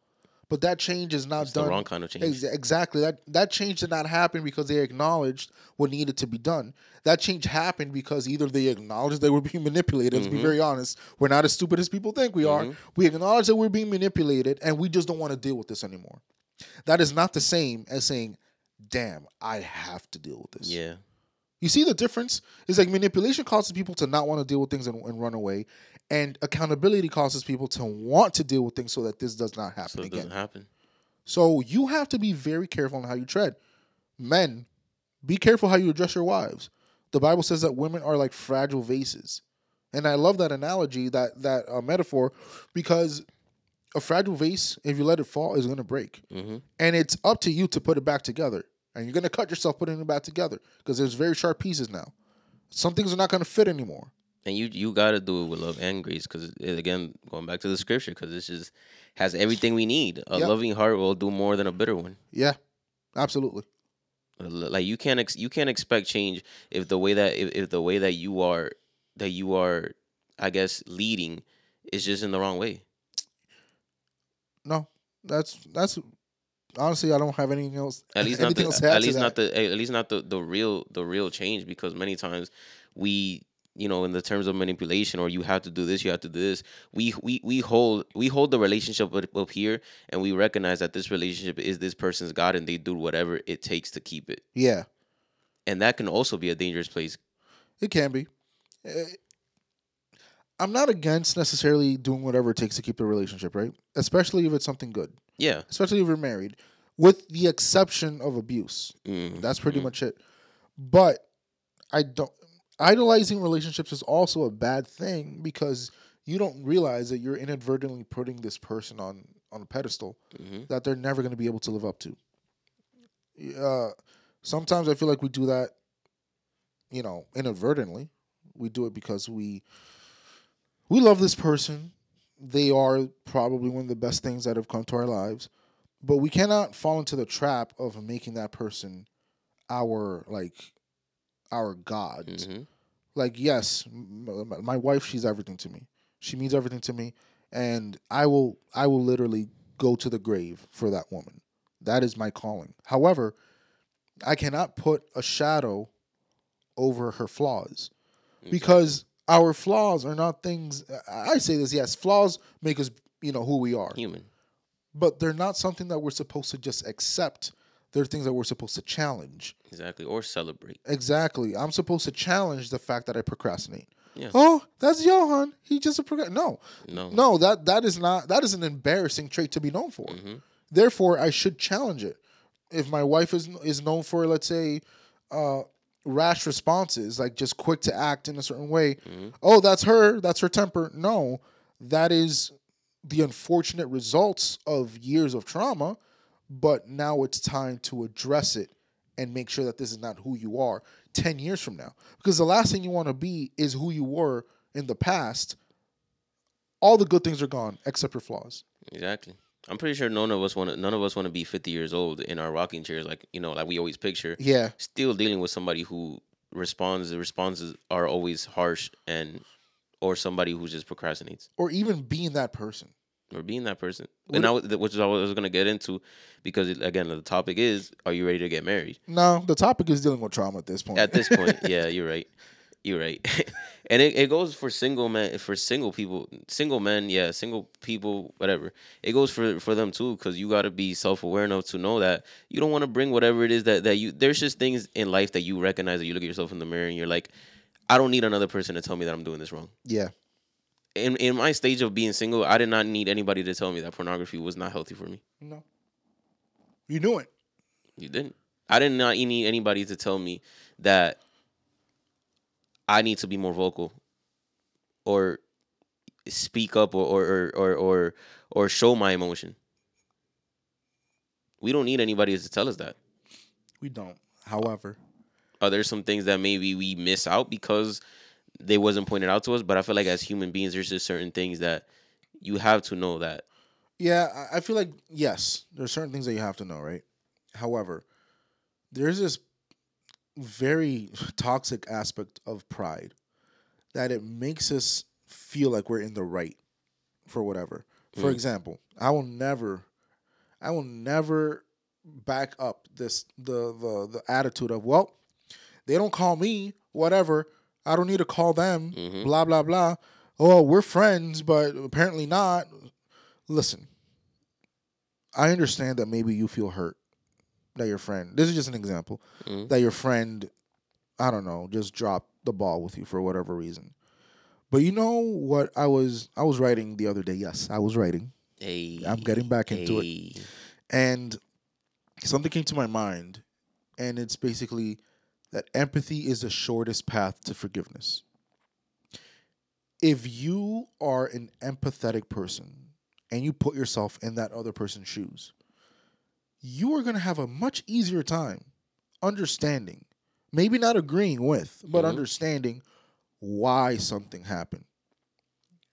but that change is not It's the done wrong kind of change. Ex- Exactly. That that change did not happen because they acknowledged what needed to be done. That change happened because either they acknowledged they were being manipulated. Let's be Mhm. very honest. We're not as stupid as people think we are. Mhm. We acknowledge that we're being manipulated, and we just don't want to deal with this anymore. That is not the same as saying, "Damn, I have to deal with this." Yeah. You see the difference? It's like manipulation causes people to not want to deal with things and, and run away, and accountability causes people to want to deal with things so that this does not happen So it again. doesn't happen. So you have to be very careful on how you tread. Men, be careful how you address your wives. The Bible says that women are like fragile vases. And I love that analogy, that that uh, metaphor, because a fragile vase, if you let it fall, is going to break. Mm-hmm. And it's up to you to put it back together. And you're going to cut yourself putting it back together because there's very sharp pieces now. Some things are not going to fit anymore. And you you got to do it with love and grace because again going back to the scripture because this just has everything we need. A Yep. loving heart will do more than a bitter one. Yeah, absolutely. like you can't ex- you can't expect change if the way that if, if the way that you are that you are i guess leading is just in the wrong way No, that's that's honestly, I don't have anything else. at least not the, at least not the at least not the, the real the real change because many times we you know in the terms of manipulation or you have to do this you have to do this we we we hold we hold the relationship up, up here and we recognize that this relationship is this person's god and they do whatever it takes to keep it Yeah, and that can also be a dangerous place it can be. Eh, I'm not against necessarily doing whatever it takes to keep the relationship, right? Especially if it's something good. yeah Especially if you're married, with the exception of abuse. Mm, That's pretty mm. much it. But I don't. Idolizing relationships is also a bad thing because you don't realize that you're inadvertently putting this person on on a pedestal mhm. that they're never going to be able to live up to. Uh, sometimes I feel like we do that, you know, inadvertently. We do it because we we love this person. They are probably one of the best things that have come to our lives, but we cannot fall into the trap of making that person our like our god Mhm. like yes my wife she's everything to me. She means everything to me. And i will i will literally go to the grave for that woman. That is my calling. However i cannot put a shadow over her flaws because our flaws are not things i say this yes flaws make us you know who we are human but they're not something that we're supposed to just accept They're things that we're supposed to challenge. Exactly. Or celebrate. Exactly. I'm supposed to challenge the fact that I procrastinate. Yeah. Oh, that's Johan. He just a procrast- no, No. no. That that is not that is an embarrassing trait to be known for. Therefore, I should challenge it. If my wife is is known for, let's say, uh, rash responses, like just quick to act in a certain way, mm-hmm. oh, that's her. That's her temper. No, that is the unfortunate results of years of trauma. But now it's time to address it and make sure that this is not who you are 10 years from now. Because the last thing you want to be is who you were in the past. All the good things are gone except your flaws. Exactly. I'm pretty sure none of us want to. None of us want to be 50 years old in our rocking chairs, like you know, like we always picture. Yeah. Still dealing with somebody who responds. The responses are always harsh and, or somebody who just procrastinates. Or even being that person. or being that person. and now, which is what I was going to get into, because it, again, the topic is: Are you ready to get married? No, the topic is dealing with trauma at this point. At this point, (laughs) yeah, you're right. You're right, (laughs) and it, it goes for single men, for single people, single men, yeah, single people, whatever. It goes for for them too, because you got to be self aware enough to know that you don't want to bring whatever it is that that you. There's just things in life that you recognize that you look at yourself in the mirror and you're like, I don't need another person to tell me that I'm doing this wrong. yeah. In in my stage of being single, I did not need anybody to tell me that pornography was not healthy for me. No. You knew it. You didn't. I did not need anybody to tell me that I need to be more vocal or speak up or or or or or, or show my emotion. We don't need anybody to tell us that. We don't. However, Are there some things that maybe we miss out because they wasn't pointed out to us? But I feel like as human beings, there's just certain things that you have to know that. yeah, I- I feel like yes, there's certain things that you have to know, right? However, there's this very toxic aspect of pride that it makes us feel like we're in the right for whatever. For Mm. example, I will never I will never back up this the the the attitude of, well, they don't call me, whatever. I don't need to call them, Mhm. blah blah blah. Oh, we're friends, but apparently not. Listen, I understand that maybe you feel hurt that your friend. This is just an example Mhm. that your friend, I don't know, just dropped the ball with you for whatever reason. But you know what I was I was writing the other day. Yes, I was writing, Hey, I'm getting back into it. hey. and something came to my mind, and it's basically that empathy is the shortest path to forgiveness. If you are an empathetic person and you put yourself in that other person's shoes, you are going to have a much easier time understanding, maybe not agreeing with, but Mhm. understanding why something happened.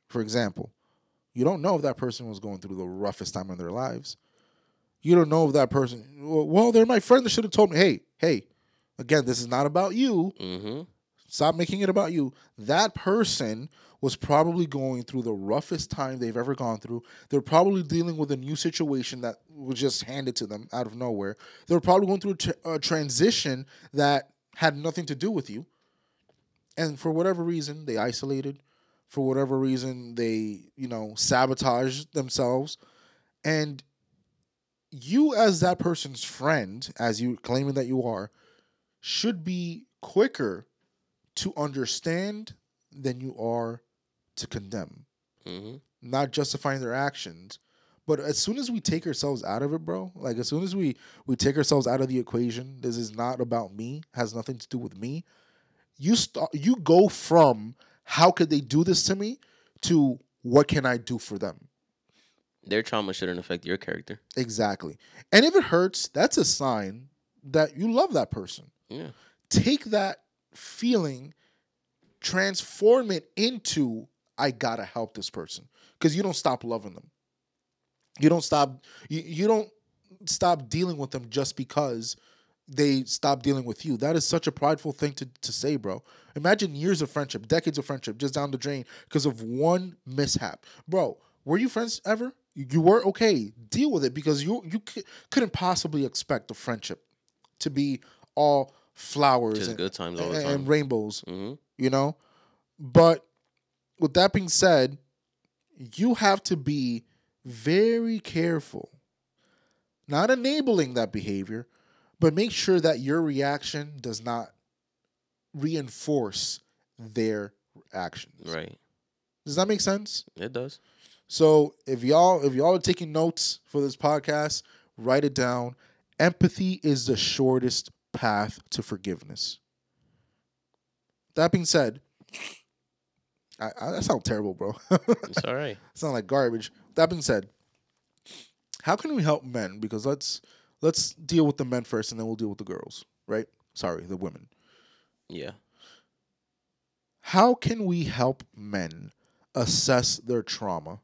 For example, you don't know if that person was going through the roughest time in their lives. You don't know if that person, well, they're my friend that should have told me, hey, hey, again, this is not about you. Mm-hmm. Stop making it about you. That person was probably going through the roughest time they've ever gone through. They're probably dealing with a new situation that was just handed to them out of nowhere. They're probably going through a, tra- a transition that had nothing to do with you. And for whatever reason, they isolated. For whatever reason, they, you know, sabotaged themselves. And you, as that person's friend, as you claiming that you are, should be quicker to understand than you are to condemn. Mm-hmm. Not justifying their actions. But as soon as we take ourselves out of it, bro, like as soon as we we take ourselves out of the equation, this is not about me, has nothing to do with me. You start you go from how could they do this to me to what can I do for them? Their trauma shouldn't affect your character. Exactly. And if it hurts, that's a sign that you love that person. Yeah. take that feeling, transform it into I gotta help this person because you don't stop loving them. You don't stop. You, you don't stop dealing with them just because they stop dealing with you. That is such a prideful thing to, to say, bro. Imagine years of friendship, decades of friendship, just down the drain because of one mishap, bro. Were you friends ever? You were okay. Deal with it because you you c- couldn't possibly expect a friendship to be all flowers Just and, good times all the time. and rainbows Mm-hmm. you know but with that being said you have to be very careful not enabling that behavior but make sure that your reaction does not reinforce their actions. Right. Does that make sense? It does. So if y'all if y'all are taking notes for this podcast, write it down. Empathy is the shortest path to forgiveness. That being said, I, I that sound terrible, bro. (laughs) It's all right. sound like garbage. That being said, how can we help men? Because let's let's deal with the men first, and then we'll deal with the girls. Right? Sorry, the women. Yeah. How can we help men assess their trauma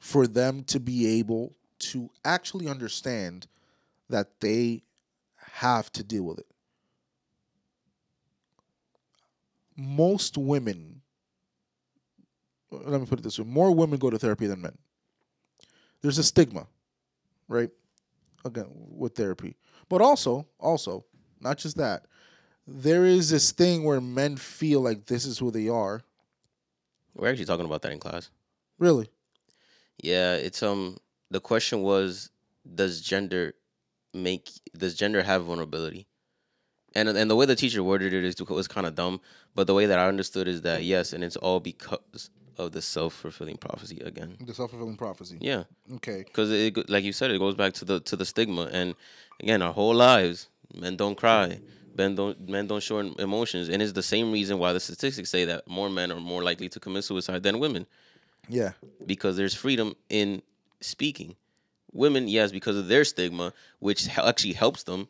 for them to be able to actually understand that they have to deal with it? Most women, let me put it this way more women go to therapy than men. There's a stigma, right? Again, with therapy. But also, also, not just that, there is this thing where men feel like this is who they are. We're actually talking about that in class. Really? Yeah, it's um the question was does gender make does gender have vulnerability? And and the way the teacher worded it is was kind of dumb, but the way that I understood is that yes, and it's all because of the self-fulfilling prophecy again. The self fulfilling prophecy. Yeah, Okay. because it like you said, it goes back to the to the stigma, and again, our whole lives, men don't cry, men don't men don't show emotions, and it's the same reason why the statistics say that more men are more likely to commit suicide than women Yeah. because there's freedom in speaking. Women, yes, because of their stigma, which actually helps them,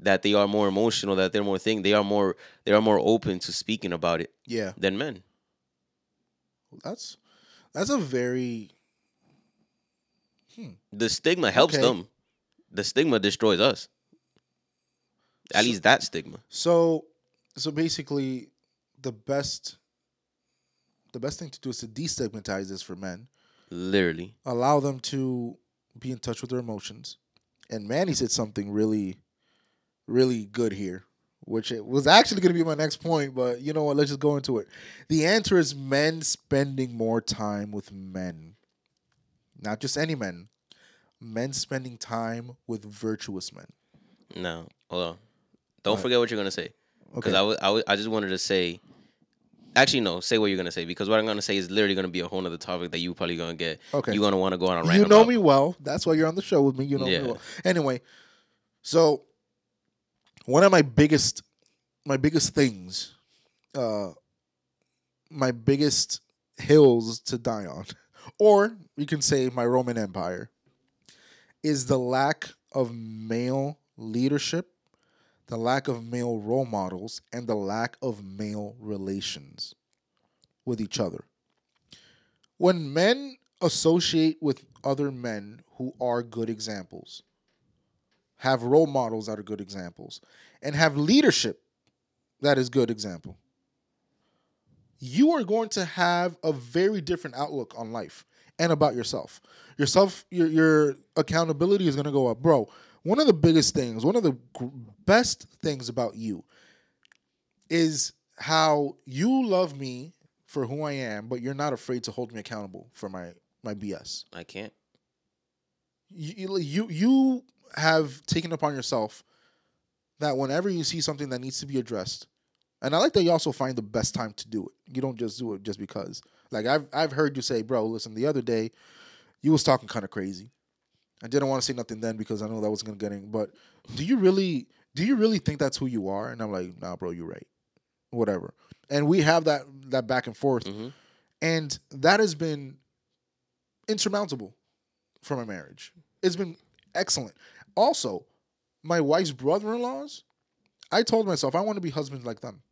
that they are more emotional, that they're more thing, they are more they are more open to speaking about it Yeah. than men. That's that's a very hmm. The stigma helps Okay. them. The stigma destroys us. At So- least that stigma. so so basically the best the best thing to do is to destigmatize this for men. Literally. Allow them to be in touch with their emotions. And Manny said something really really good here, which it was actually going to be my next point, but you know what? Let's just go into it. The answer is men spending more time with men. Not just any men. Men spending time with virtuous men. No. Hold on. Don't forget what you're gonna say. Because Okay. I wa- I just wanted to say Actually, no. Say what you're gonna say because what I'm gonna say is literally gonna be a whole other topic that you probably gonna get. Okay. You're gonna want to go on a rant. You know about. me well. That's why you're on the show with me. You know Yeah. me well. Anyway, so one of my biggest, my biggest things, uh, my biggest hills to die on, (laughs) or you can say my Roman Empire, is the lack of male leadership, the lack of male role models, and the lack of male relations with each other. When men associate with other men who are good examples, have role models that are good examples, and have leadership that is good example, you are going to have a very different outlook on life and about yourself. Yourself, your your accountability is going to go up, bro. One of the biggest things, one of the best things about you is how you love me for who I am, but you're not afraid to hold me accountable for my my BS. I can't. You you you have taken upon yourself that whenever you see something that needs to be addressed, and I like that you also find the best time to do it. You don't just do it just because. Like I've I've heard you say, bro, listen, the other day you was talking kind of crazy. I didn't want to say nothing then because I know that wasn't gonna get in. But do you really do you really think that's who you are? And I'm like, nah, bro, you're right. Whatever. And we have that that back and forth. hmm And that has been insurmountable for my marriage. It's been excellent. Also, my wife's brother in laws, I told myself I want to be husbands like them.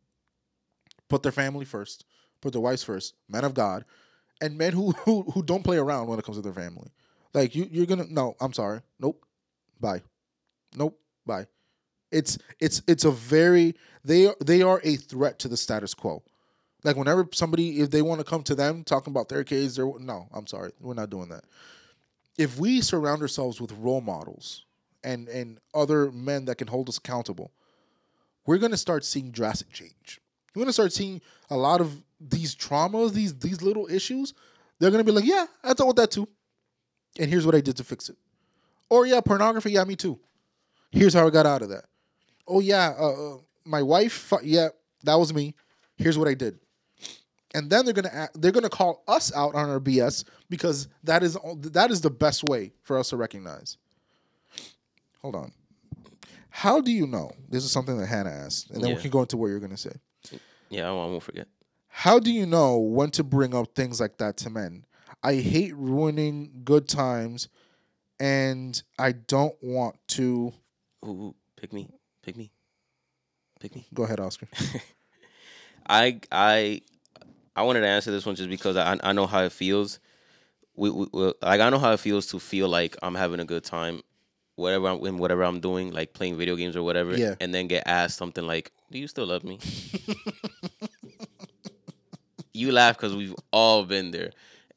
Put their family first, put their wives first, men of God, and men who, (laughs) who, who don't play around when it comes to their family. Like you you're gonna no, I'm sorry. Nope. Bye. Nope. Bye. It's it's it's a very they are they are a threat to the status quo. Like whenever somebody, if they want to come to them talking about their kids, they're no, I'm sorry, we're not doing that. If we surround ourselves with role models and and other men that can hold us accountable, we're gonna start seeing drastic change. We're gonna start seeing a lot of these traumas, these these little issues. They're gonna be like, yeah, I dealt with that too, and here's what I did to fix it. Or yeah, pornography, yeah, me too. Here's how I got out of that. Oh yeah, uh, uh, my wife. Yeah, that was me. Here's what I did. And then they're gonna they're gonna call us out on our BS because that is that is the best way for us to recognize. Hold on. How do you know? This is something that Hannah asked, and then we can go into what you're gonna say. Yeah, I won't forget. How do you know when to bring up things like that to men? I hate ruining good times, and I don't want to. Ooh, ooh, pick me, pick me, pick me. Go ahead, Oscar. (laughs) I I I wanted to answer this one just because I I know how it feels. We, we, we like I know how it feels to feel like I'm having a good time, whatever I'm in whatever I'm doing, like playing video games or whatever. Yeah. And then get asked something like, "Do you still love me?" (laughs) you laugh because we've all been there,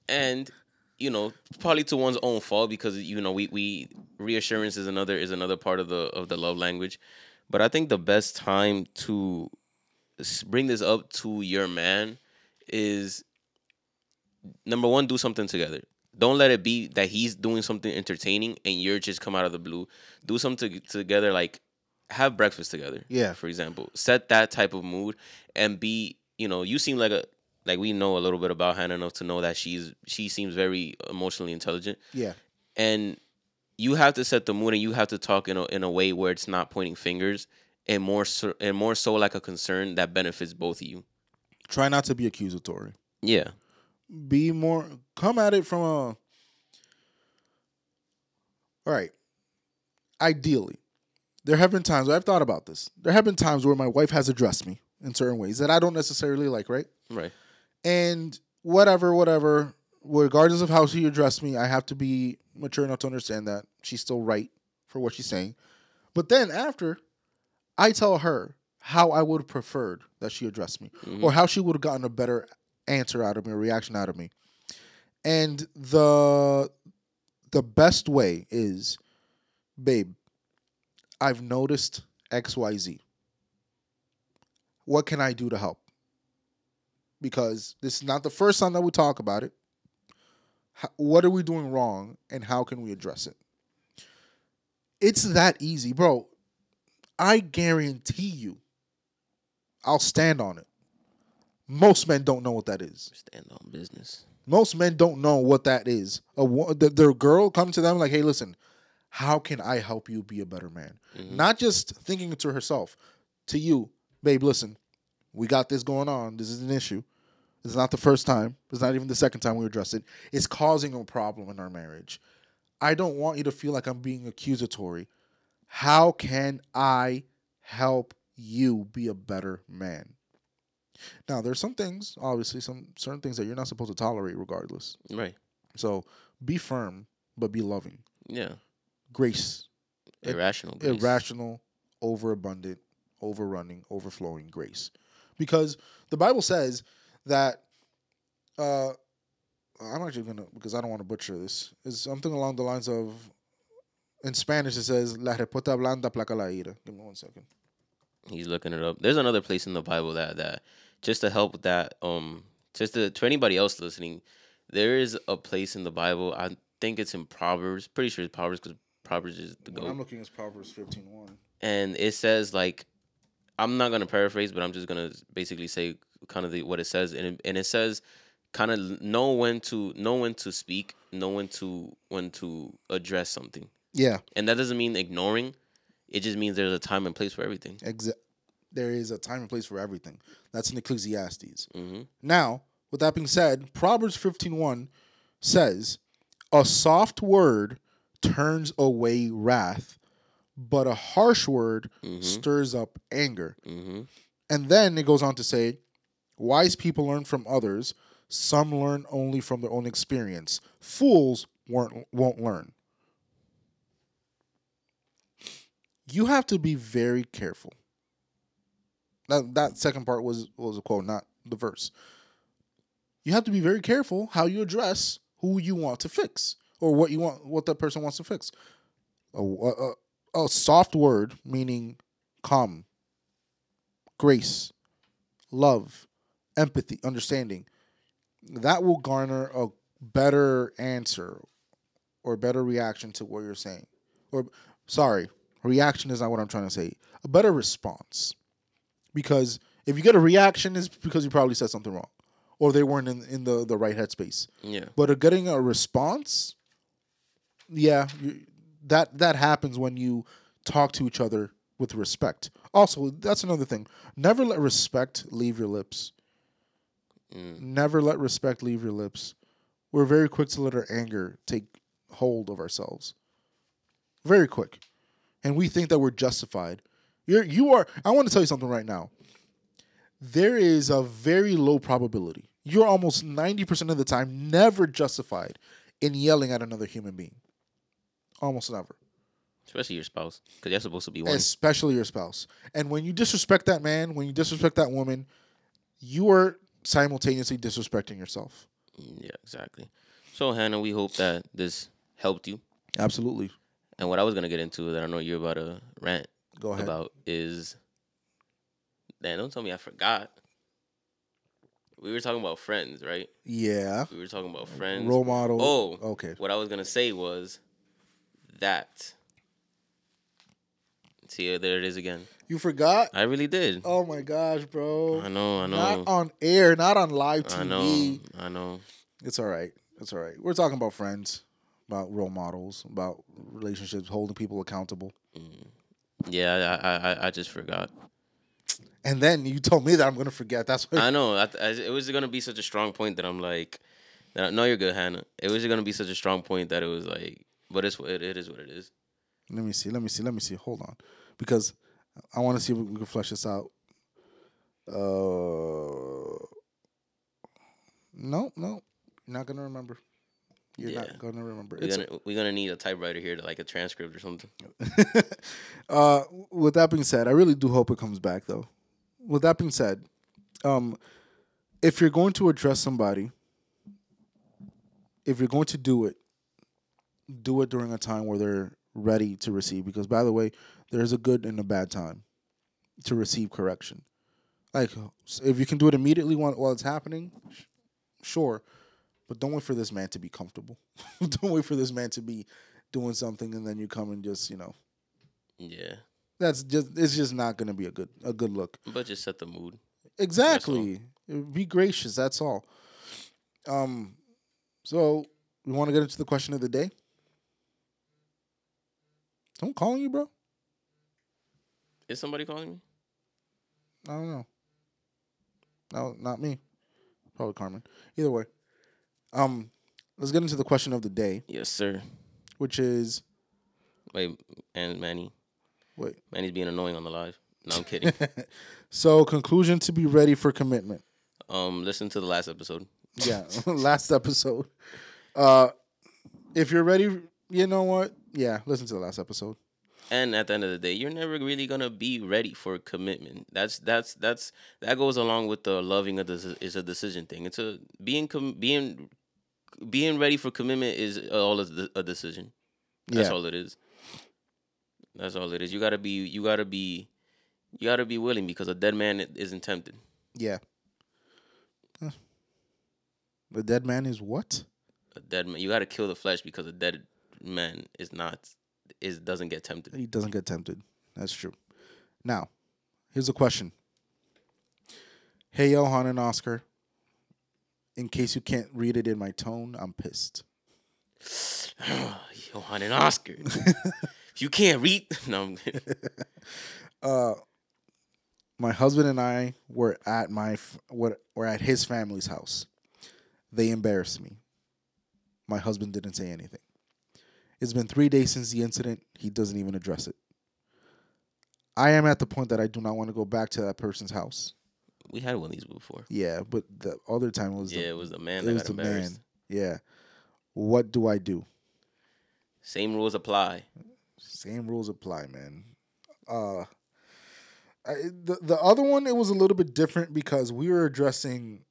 and you know probably to one's own fault because you know we we reassurance is another is another part of the of the love language, but I think the best time to bring this up to your man is number one, do something together. Don't let it be that he's doing something entertaining and you're just come out of the blue. Do something to- together, like have breakfast together. Yeah. For example, set that type of mood and be. You know, you seem like a like we know a little bit about Hannah enough to know that she's she seems very emotionally intelligent Yeah, and you have to set the mood and you have to talk in a in a way where it's not pointing fingers and more so, and more so like a concern that benefits both of you. try not to be accusatory. Yeah. Be more. Come at it from a. All right. Ideally, there have been times I've thought about this. There have been times where my wife has addressed me in certain ways that I don't necessarily like. Right. Right. and whatever, whatever, regardless of how she addressed me, I have to be mature enough to understand that she's still right for what she's saying. But then after, I tell her how I would have preferred that she addressed me, mm-hmm. or how she would have gotten a better answer out of me, a reaction out of me. And the the best way is, babe, I've noticed XYZ. What can I do to help? because this is not the first time that we talk about it. What are we doing wrong and how can we address it? It's that easy, bro. I guarantee you, I'll stand on it. Most men don't know what that is. Stand on business. Most men don't know what that is. A the, their girl come to them like, "Hey, listen, how can I help you be a better man?" Mm-hmm. Not just thinking to herself, to you, babe. Listen, we got this going on. This is an issue. It's not the first time. It's not even the second time we address it. It's causing a problem in our marriage. I don't want you to feel like I'm being accusatory. How can I help you be a better man? Now, there's some things, obviously, some certain things that you're not supposed to tolerate regardless. Right. So be firm, but be loving. Yeah. Grace, Irrational. grace. irrational, overabundant, overrunning, overflowing grace. Because the Bible says that uh I'm actually gonna because I don't want to butcher this. Is something along the lines of in Spanish it says La repota blanda placa la ira. Give me one second. He's looking it up. There's another place in the Bible that that just to help with that um just to, to anybody else listening, there is a place in the Bible. I think it's in Proverbs. Pretty sure it's Proverbs because Proverbs is the goat. I'm looking at Proverbs 15:1. and it says like I'm not gonna paraphrase, but I'm just gonna basically say kind of the, what it says, and it, and it says kind of know when to know when to speak, know when to when to address something, Yeah, and that doesn't mean ignoring. It just means there's a time and place for everything. exa- there is a time and place for everything. That's in Ecclesiastes. hmm Now, with that being said, Proverbs 15:1 says, "A soft word turns away wrath, but a harsh word hmm stirs up anger." hmm And then it goes on to say, "Wise people learn from others; some learn only from their own experience. Fools won't won't learn." You have to be very careful. That that second part was was a quote, not the verse. You have to be very careful how you address who you want to fix or what you want what that person wants to fix. A, a, a soft word meaning calm grace love empathy understanding. That will garner a better answer or better reaction to what you're saying. Or sorry reaction is not what I'm trying to say. A better response, because if you get a reaction, it's because you probably said something wrong, or they weren't in, in the the right headspace. Yeah. But getting a response, yeah, you, that that happens when you talk to each other with respect. Also, that's another thing. Never let respect leave your lips. Mm. Never let respect leave your lips. We're very quick to let our anger take hold of ourselves. Very quick. And we think that we're justified. You're you are I want to tell you something right now. There is a very low probability. You're almost 90% of the time never justified in yelling at another human being. Almost never. Especially your spouse, because they're supposed to be one. Especially your spouse. And when you disrespect that man, when you disrespect that woman, you are simultaneously disrespecting yourself. Yeah, exactly. So Hannah, we hope that this helped you. Absolutely. And what I was gonna get into that I know you're about to rant Go ahead. about is, man, don't tell me I forgot. We were talking about friends, right? Yeah. We were talking about friends. Role model. Oh, okay. What I was gonna say was that. See, there it is again. You forgot? I really did. Oh my gosh, bro. I know, I know, Not on air, not on live TV. I know, I know. It's all right. It's all right. We're talking about friends, about role models, about relationships, holding people accountable. Mm. Yeah, I, I, I- I just forgot. And then you told me that I'm gonna forget. That's what I know. I, I, it was gonna be such a strong point that I'm like, that, no, you're good, Hannah. It was gonna be such a strong point that it was like, but it's it, it is what it is. Let me see. Let me see. Let me see. Hold on, because I want to see if we can flesh this out. Uh, no, no, not gonna remember. You're Yeah. not gonna remember. We're gonna we're gonna need a typewriter here to like a transcript or something. (laughs) uh, with that being said, I really do hope it comes back though. With that being said, um, if you're going to address somebody, if you're going to do it, do it during a time where they're ready to receive. Because by the way, there's a good and a bad time to receive correction. Like if you can do it immediately while, while it's happening, sh- sure, but don't wait for this man to be comfortable. (laughs) don't wait for this man to be doing something and then you come and just you know Yeah, that's just it's just not going to be a good a good look. but just set the mood. Exactly. Be gracious. That's all. Um, so we want to get into the question of the day. I'm calling you, bro. Is somebody calling me? I don't know. No, not me. Probably Carmen. Either way. Um, let's get into the question of the day, Yes, sir. which is Wait, and Manny, wait. Manny's being annoying on the live. No, I'm kidding. (laughs) So conclusion to be ready for commitment. um, listen to the last episode. Yeah, (laughs) last episode. Uh, if you're ready, you know what? Yeah, listen to the last episode. And at the end of the day, you're never really gonna be ready for commitment. That's that's that's that goes along with the loving of deci- is a decision thing. It's a being com- being being ready for commitment is all a decision. That's Yeah. all it is. That's all it is. You gotta be you gotta be you gotta be willing because a dead man isn't tempted. Yeah. Huh. The dead man is what? A dead man you gotta kill the flesh because a dead man is not is doesn't get tempted. He doesn't get tempted. That's true. Now, here's a question. Hey, Johan and Oscar. In case you can't read it in my tone, I'm pissed. (sighs) Johan and Oscar. if you can't read (laughs) no (laughs) Uh, my husband and I were at my what were at his family's house. They embarrassed me. My husband didn't say anything. It's been three days since the incident. He doesn't even address it. I am at the point that I do not want to go back to that person's house. We had one of these before. Yeah, but the other time was Yeah, the, it was the man it that was got the man. Yeah. What do I do? Same rules apply. Same rules apply, man. Uh, I, the the other one it was a little bit different because we were addressing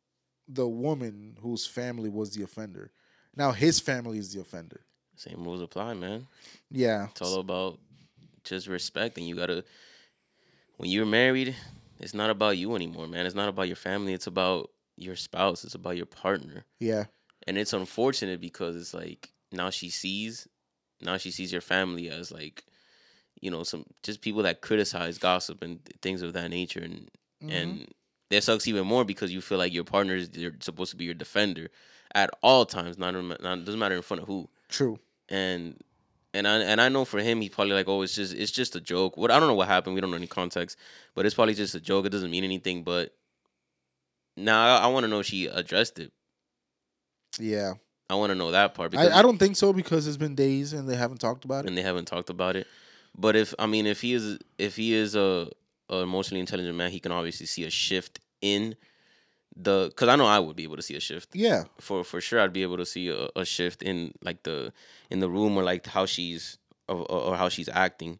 the woman whose family was the offender. Now his family is the offender. Same rules apply, man. Yeah, It's all about just respect, and you gotta. When you're married, it's not about you anymore, man. It's not about your family. It's about your spouse. It's about your partner, yeah, and it's unfortunate because it's like now she sees, now she sees your family as like, you know some just people that criticize gossip and things of that nature and and mm-hmm. that sucks even more because you feel like your partner is you're supposed to be your defender at all times not, not doesn't matter in front of who True. and and I and I know for him, he's probably like, oh, it's just it's just a joke. What I don't know what happened. We don't know any context, but it's probably just a joke. It doesn't mean anything. But now I, I want to know if she addressed it. Yeah. I want to know that part because I, I don't think so because it's been days and they haven't talked about it. and they haven't talked about it. But if I mean, if he is if he is a, a emotionally intelligent man, he can obviously see a shift in the because I know I would be able to see a shift. Yeah. for for sure I'd be able to see a, a shift in like the in the room or like how she's or, or or how she's acting.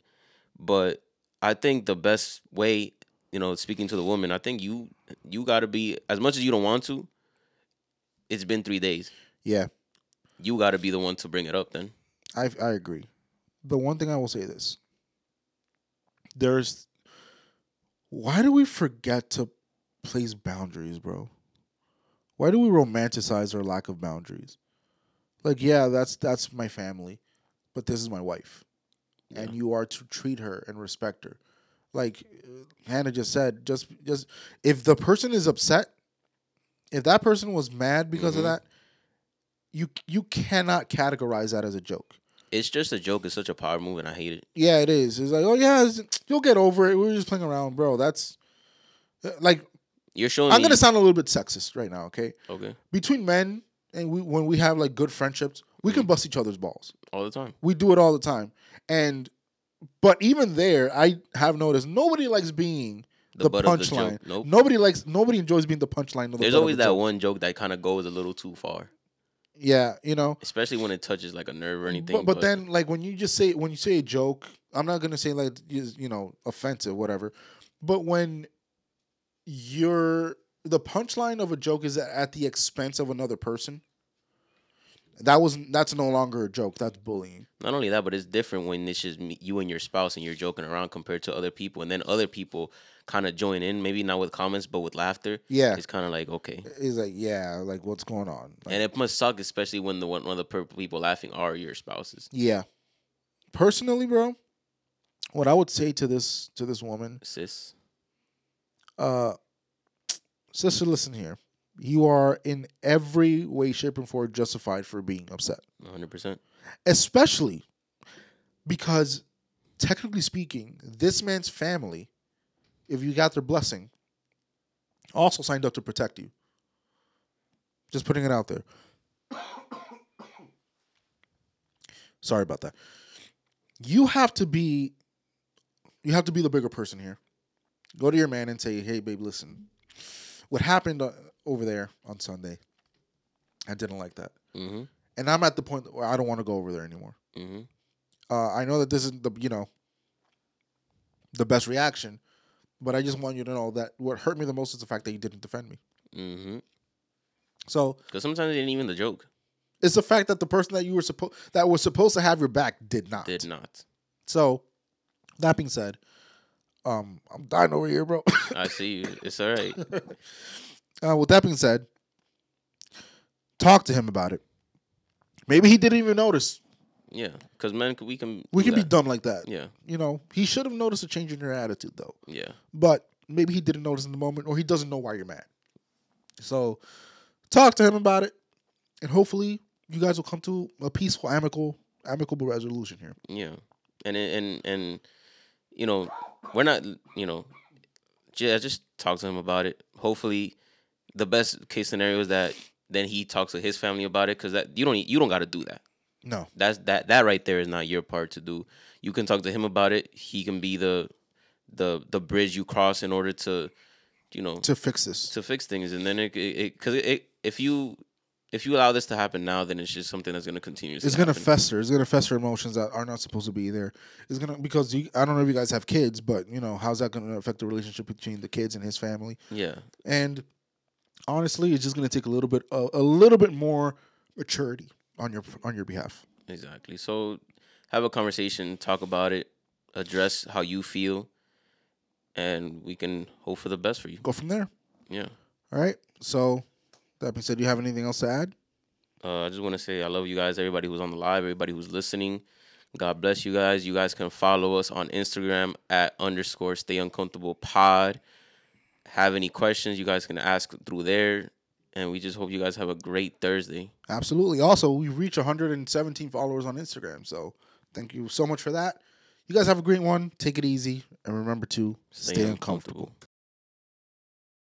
But I think the best way, you know, speaking to the woman, I think you you got to be as much as you don't want to. It's been three days. Yeah. You got to be the one to bring it up. Then I I agree. The one thing I will say this. There's why do we forget to place boundaries, bro? Why do we romanticize our lack of boundaries? Like, yeah, that's that's my family, but this is my wife. And you are to treat her and respect her. Like Hannah just said, just just if the person is upset, if that person was mad because Mhm. of that, you you cannot categorize that as a joke. it's just a joke. It's such a power move, and I hate it. Yeah, it is. It's like, oh yeah, you'll get over it. We are just playing around, bro. That's like You're showing I'm me. gonna sound a little bit sexist right now. Okay, okay between men and we when we have like good friendships, we can mm. bust each other's balls. all the time. We do it all the time, and but even there, I have noticed nobody likes being The, the, butt of the punchline. joke. Nope. Nobody likes. Nobody enjoys being the punchline. Of the There's butt of always the that joke. one joke that kind of goes a little too far, Yeah, you know. especially when it touches like a nerve or anything. But, but then, like when you just say when you say a joke, I'm not gonna say like you know offensive, whatever. But when you're the punchline of a joke is at the expense of another person, that was that's no longer a joke. That's bullying. Not only that, but it's different when it's just me, you and your spouse and you're joking around compared to other people, and then other people kind of join in, maybe not with comments but with laughter. Yeah, It's kind of like okay, it's like yeah, like what's going on? Like, and it must suck, especially when the one, one of the people laughing are your spouses. yeah, personally, bro, what I would say to this to this woman Sis, uh sister listen here. You are in every way shape and form justified for being upset. 100. percent. Especially because technically speaking this man's family if you got their blessing also signed up to protect you. Just putting it out there. Sorry about that. You have to be you have to be the bigger person here go to your man and say hey babe listen what happened uh, over there on sunday i didn't like that Mm-hmm. and i'm at the point where i don't want to go over there anymore Mm-hmm. uh, I know that this isn't the you know the best reaction, but I just want you to know that what hurt me the most is the fact that you didn't defend me. Mm-hmm. So Because sometimes it ain't even the joke. it's the fact that the person that you were supposed that was supposed to have your back did not. Did not. So that being said, um, I'm dying over here, bro. (laughs) I see you. It's all right. (laughs) uh, with that being said, talk to him about it. Maybe he didn't even notice. Yeah, because men, we can. We can be dumb like that. Yeah, You know, he should have noticed a change in your attitude though. yeah. but maybe he didn't notice in the moment or he doesn't know why you're mad. So talk to him about it and hopefully you guys will come to a peaceful amicable amicable resolution here. Yeah, and and and you know, we're not. You know, yeah, just talk to him about it. Hopefully, the best case scenario is that then he talks to his family about it because that you don't you don't got to do that. No. That's that that right there is not your part to do. You can talk to him about it. He can be the the the bridge you cross in order to, you know, To fix this. to fix things. And then it because it, it, if you if you allow this to happen now, then it's just something that's going to continue. It's gonna fester. It's gonna fester emotions that are not supposed to be there. It's gonna because you, I don't know if you guys have kids, but you know how's that gonna affect the relationship between the kids and his family? Yeah, And honestly, it's just gonna take a little bit a little bit more maturity on your on your behalf. exactly. So have a conversation, talk about it, address how you feel, and we can hope for the best for you. Go from there. Yeah. All right. So being said, do you have anything else to add? Uh, I just want to say I love you guys, everybody who's on the live, everybody who's listening. God bless you guys. You guys can follow us on Instagram at underscore stay uncomfortable pod. Have any questions, you guys can ask through there. And we just hope you guys have a great Thursday. Absolutely. Also, we've reached 117 followers on Instagram. So thank you so much for that. You guys have a great one. Take it easy. And remember to stay, uncomfortable.